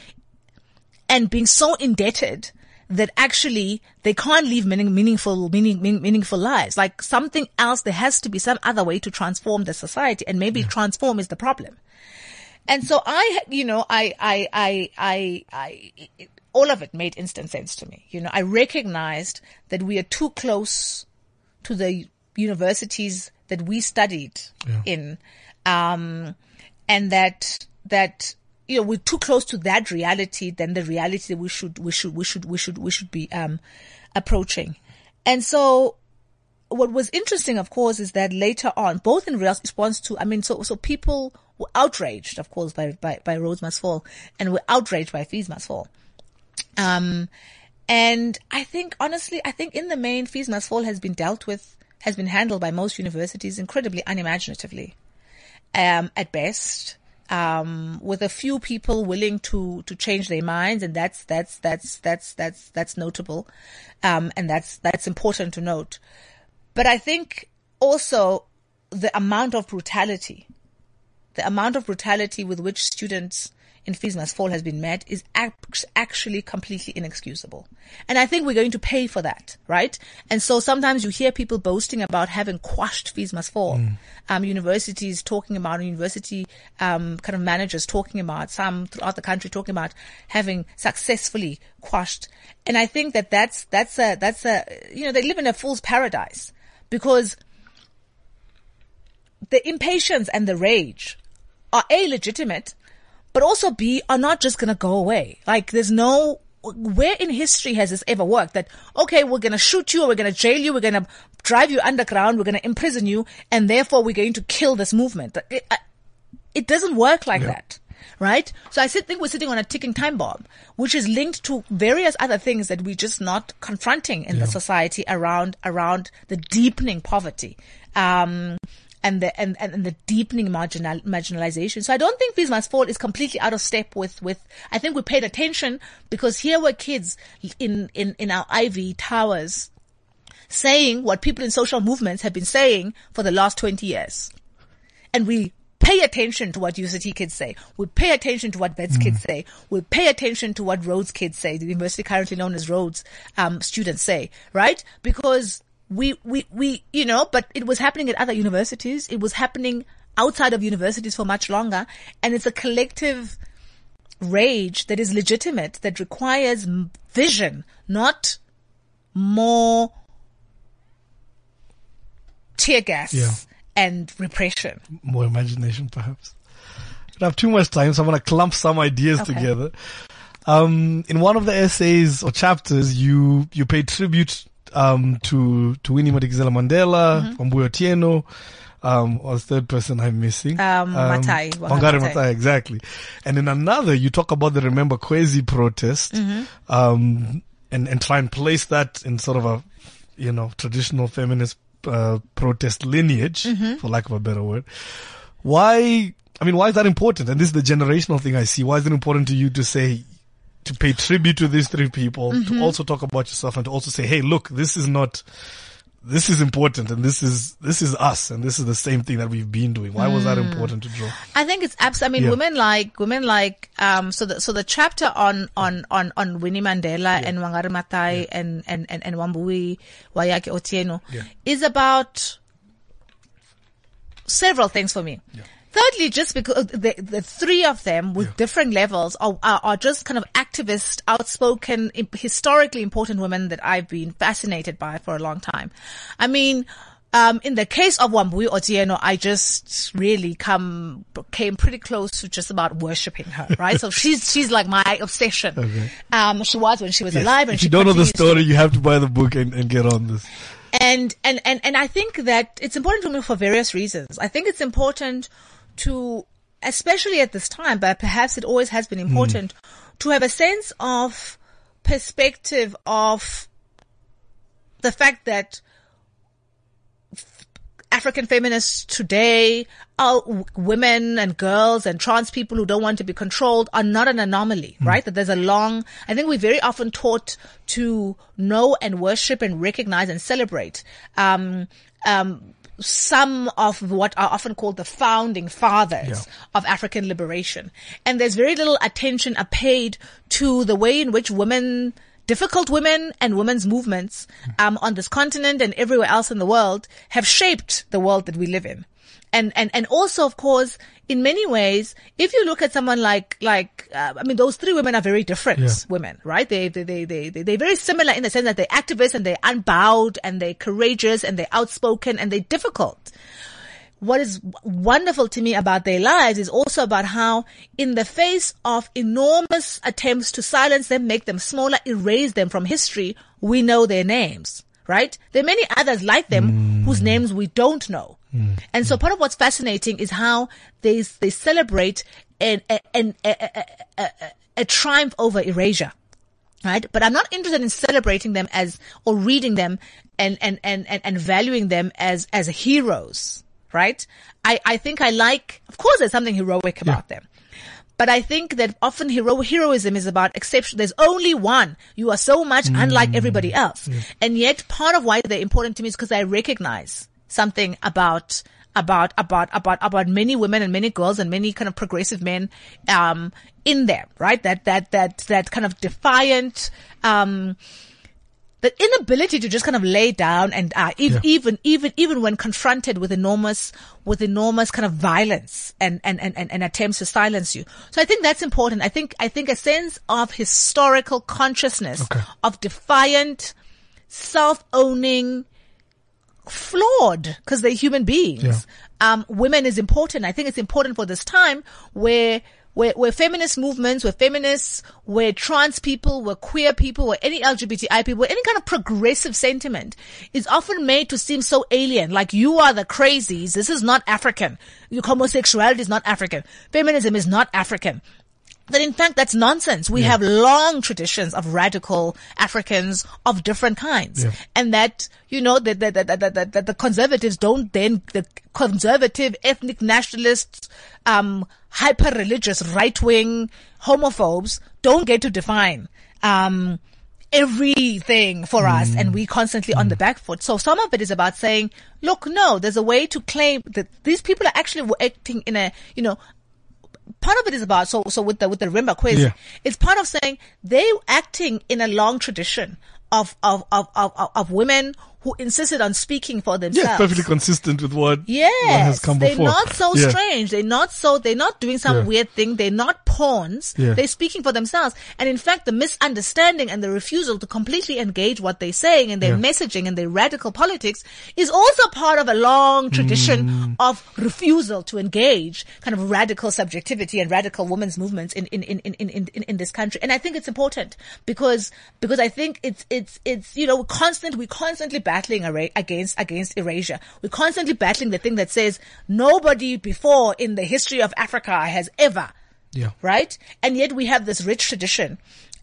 and being so indebted that actually they can't live meaning, meaningful, meaning, mean, meaningful lives. Like something else, there has to be some other way to transform the society and maybe transform is the problem. And so I, you know, I, I, I, I, I, it, all of it made instant sense to me. You know, I recognized that we are too close to the universities that we studied Yeah. in, um, and that that you know we're too close to that reality than the reality that we should we should we should we should we should be um, approaching. And so, what was interesting, of course, is that later on, both in response to, I mean, so so people were outraged, of course, by by, by Rhodes Must Fall, and were outraged by Fees Must Fall. Um, and I think, honestly, I think in the main, Fees Must Fall has been dealt with, has been handled by most universities incredibly unimaginatively, um, at best. Um, with a few people willing to, to change their minds. And that's, that's, that's, that's, that's, that's notable. Um, and that's, that's important to note. But I think also the amount of brutality, the amount of brutality with which students in Fees Must Fall has been met is actually completely inexcusable. And I think we're going to pay for that, right? And so sometimes you hear people boasting about having quashed Fees Must Fall. Um, universities talking about, university, um, kind of managers talking about, some throughout the country talking about having successfully quashed. And I think that that's, that's a, that's a, you know, they live in a fool's paradise because the impatience and the rage are A, legitimate, but also B, are not just gonna go away. Like there's no, where in history has this ever worked that, okay, we're gonna shoot you, or we're gonna jail you, we're gonna drive you underground, we're gonna imprison you, and therefore we're going to kill this movement. It, it doesn't work like that. right? So I think we're sitting on a ticking time bomb, which is linked to various other things that we're just not confronting in the society around, around the deepening poverty. Um, and the and, and, the deepening marginal marginalization. So I don't think Fees Must Fall is completely out of step with with. I think we paid attention because here were kids in in in our Ivy towers saying what people in social movements have been saying for the last twenty years, and we pay attention to what UCT kids say. We pay attention to what Wits kids say. We pay attention to what Rhodes kids say. The university currently known as Rhodes um, students say, right? Because we, we, we, you know, but it was happening at other universities. It was happening outside of universities for much longer. And it's a collective rage that is legitimate, that requires vision, not more tear gas Yeah. and repression. More imagination, perhaps. I have too much time, so I'm going to clump some ideas Okay. together. Um, in one of the essays or chapters, you, you pay tribute, um, to, to Winnie Madikizela Mandela, Mm-hmm. Wambui Otieno, um, or the third person I'm missing. Um, Maathai, Wangari Maathai. Maathai, exactly. And in another, you talk about the Remember Khwezi protest, Mm-hmm. um, and, and try and place that in sort of a, you know, traditional feminist, uh, protest lineage, Mm-hmm. for lack of a better word. Why, I mean, why is that important? And this is the generational thing I see. Why is it important to you to say, to pay tribute to these three people, Mm-hmm. to also talk about yourself and to also say, hey, look, this is not, this is important and this is, this is us and this is the same thing that we've been doing. Why was that Mm. important to draw? I think it's abs. I mean, Yeah. women like women like um. So the so the chapter on on on on Winnie Mandela and Wangari Maathai and and and and Wambui Waiyaki Otieno Yeah. is about several things for me. Thirdly, just because the, the three of them with Yeah. different levels are, are, are just kind of activist, outspoken, historically important women that I've been fascinated by for a long time. I mean, um, in the case of Wambui Otieno, I just really come, came pretty close to just about worshipping her, right? so she's, she's like my obsession. Okay. Um, she was when she was Yes. alive and if you don't know the continues to story, you have to buy the book and, and get on this. and and and and I think that it's important to me for various reasons. I think it's important to, especially at this time, but perhaps it always has been important to have a sense of perspective of the fact that African feminists today, are women and girls and trans people who don't want to be controlled are not an anomaly, right? That there's a long, I think we're very often taught to know and worship and recognize and celebrate, um, um, some of what are often called the founding fathers Yeah. of African liberation. And there's very little attention are paid to the way in which women difficult women and women's movements um, on this continent and everywhere else in the world have shaped the world that we live in. And, and, and also, of course, in many ways, if you look at someone like, like, uh, I mean, those three women are very different Yeah. women, right? They, they, they, they, they, they're very similar in the sense that they're activists and they're unbowed and they're courageous and they're outspoken and they're difficult what is wonderful to me about their lives is also about how in the face of enormous attempts to silence them, make them smaller, erase them from history, we know their names, right? There are many others like them whose names we don't know. Mm. And so part of what's fascinating is how they, they celebrate an, an, a, a, a, a, triumph over erasure right? But I'm not interested in celebrating them as or reading them and and and and, and valuing them as as heroes, right? I I think I like, of course, there's something heroic about them. But I think that often hero- heroism is about exception. There's only one. You are so much unlike mm. everybody else. And yet part of why they're important to me is because I recognize something about about about about about many women and many girls and many kind of progressive men um in there right that that that that kind of defiant um the inability to just kind of lay down and uh, ev- Yeah. even even even when confronted with enormous with enormous kind of violence and, and and and and attempts to silence you so i think that's important i think i think a sense of historical consciousness Okay. of defiant self-owning flawed because they're human beings. Yeah. Um, women is important. I think it's important for this time where where, where feminist movements, where feminists, where trans people, where queer people, where any LGBTI people, any kind of progressive sentiment is often made to seem so alien. Like you are the crazies. This is not African. Your homosexuality is not African. Feminism is not African that in fact that's nonsense. We Yeah. have long traditions of radical Africans of different kinds. Yeah. And that, you know, that, that, that, that, that, that the conservatives don't then, the conservative ethnic nationalists, um, hyper religious right wing homophobes don't get to define, um, everything for us and we constantly on the back foot. So some of it is about saying, look, no, there's a way to claim that these people are actually acting in a, you know, part of it is about so so with the with the Remember Khwezi, Yeah. it's part of saying they acting in a long tradition of of of of, of, of women who insisted on speaking for themselves. Yeah, perfectly consistent with what, Yes, has come they're before. not so Yeah. strange. They're not so, they're not doing some Yeah. weird thing. They're not pawns. Yeah. They're speaking for themselves. And in fact, the misunderstanding and the refusal to completely engage what they're saying and their messaging and their radical politics is also part of a long tradition Mm. of refusal to engage kind of radical subjectivity and radical women's movements in, in, in, in, in, in, in this country. And I think it's important because, because I think it's, it's, it's, you know, constant, we're constantly battling against, against erasure. We're constantly battling the thing that says nobody before in the history of Africa has ever Yeah. right? And yet we have this rich tradition.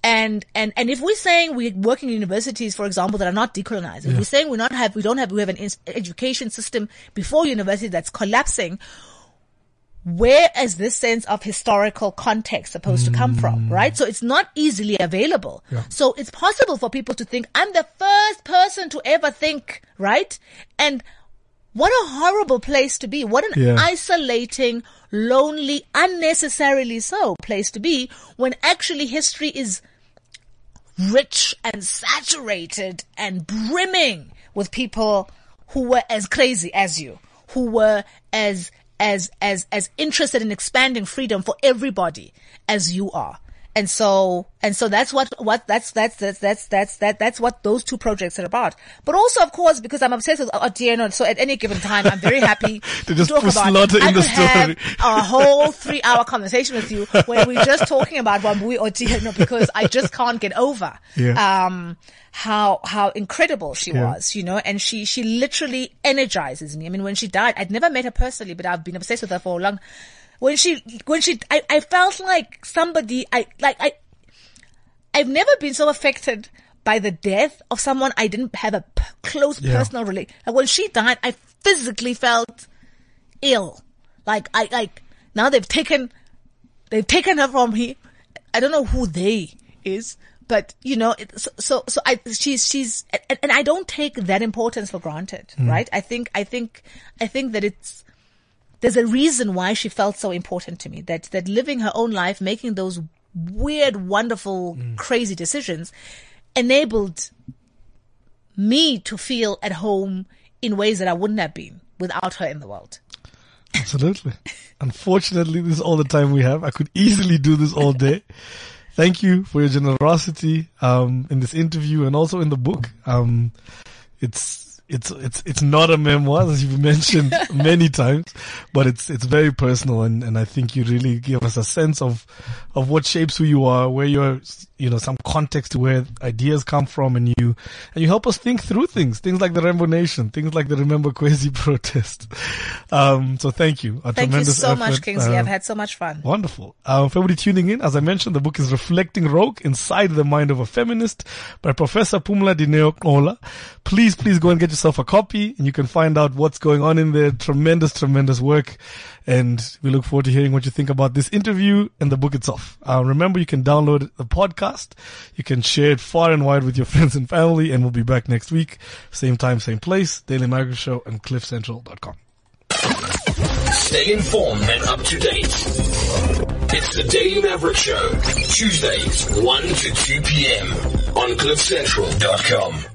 And, and, and if we're saying we're working in universities, for example, that are not decolonized, if we're saying we're not have, we don't have, we have an education system before university that's collapsing, where is this sense of historical context supposed to come from, mm. right? So it's not easily available. Yeah. So it's possible for people to think, I'm the first person to ever think, right? And what a horrible place to be. What an Yeah. isolating, lonely, unnecessarily so place to be when actually history is rich and saturated and brimming with people who were as crazy as you, who were as, as, as, as interested in expanding freedom for everybody as you are. And so, and so that's what, what, that's, that's, that's, that's, that's, that, that's what those two projects are about. But also, of course, because I'm obsessed with Otieno, so at any given time, I'm very happy To just talk put about slaughter I the could have a whole three hour conversation with you where we're just talking about Wambui Otieno because I just can't get over, Yeah. um, how, how incredible she Yeah. was, you know, and she, she literally energizes me. I mean, when she died, I'd never met her personally, but I've been obsessed with her for a long, when she, when she, I, I felt like somebody, I, like, I, I've never been so affected by the death of someone I didn't have a p- close Yeah. personal relation. When she died, I physically felt ill. Like I like now they've taken they've taken her from me. I don't know who they is, but you know, it, so so so I she's she's and, and I don't take that importance for granted, mm. right? I think I think I think that it's there's a reason why she felt so important to me. That that living her own life, making those weird, wonderful, crazy decisions, enabled me to feel at home in ways that I wouldn't have been without her in the world. Absolutely. Unfortunately, this is all the time we have. I could easily do this all day. Thank you for your generosity um, in this interview and also in the book. Um, it's it's it's it's not a memoir, as you've mentioned many times, but it's it's very personal, and, and I think you really give us a sense of of what shapes who you are, where you're, you know, some context to where ideas come from, and you and you help us think through things, things like the Rainbow Nation, things like the Remember Khwezi protest. Um, so thank you. A Thank you so much, effort. Kingsley. Uh, I've had so much fun. Wonderful. Um, for everybody tuning in, as I mentioned, the book is Reflecting Rogue Inside the Mind of a Feminist by Professor Pumla Dineo Gqola. Please, please go and get yourself a copy and you can find out what's going on in there. Tremendous, tremendous work. And we look forward to hearing what you think about this interview and the book itself. Uh, remember, you can download the podcast. You can share it far and wide with your friends and family and we'll be back next week. Same time, same place. Daily Maverick Show and cliffcentral.com. Stay informed and up to date. It's the Daily Maverick Show, Tuesdays, 1 to 2 p.m. on CliffCentral.com.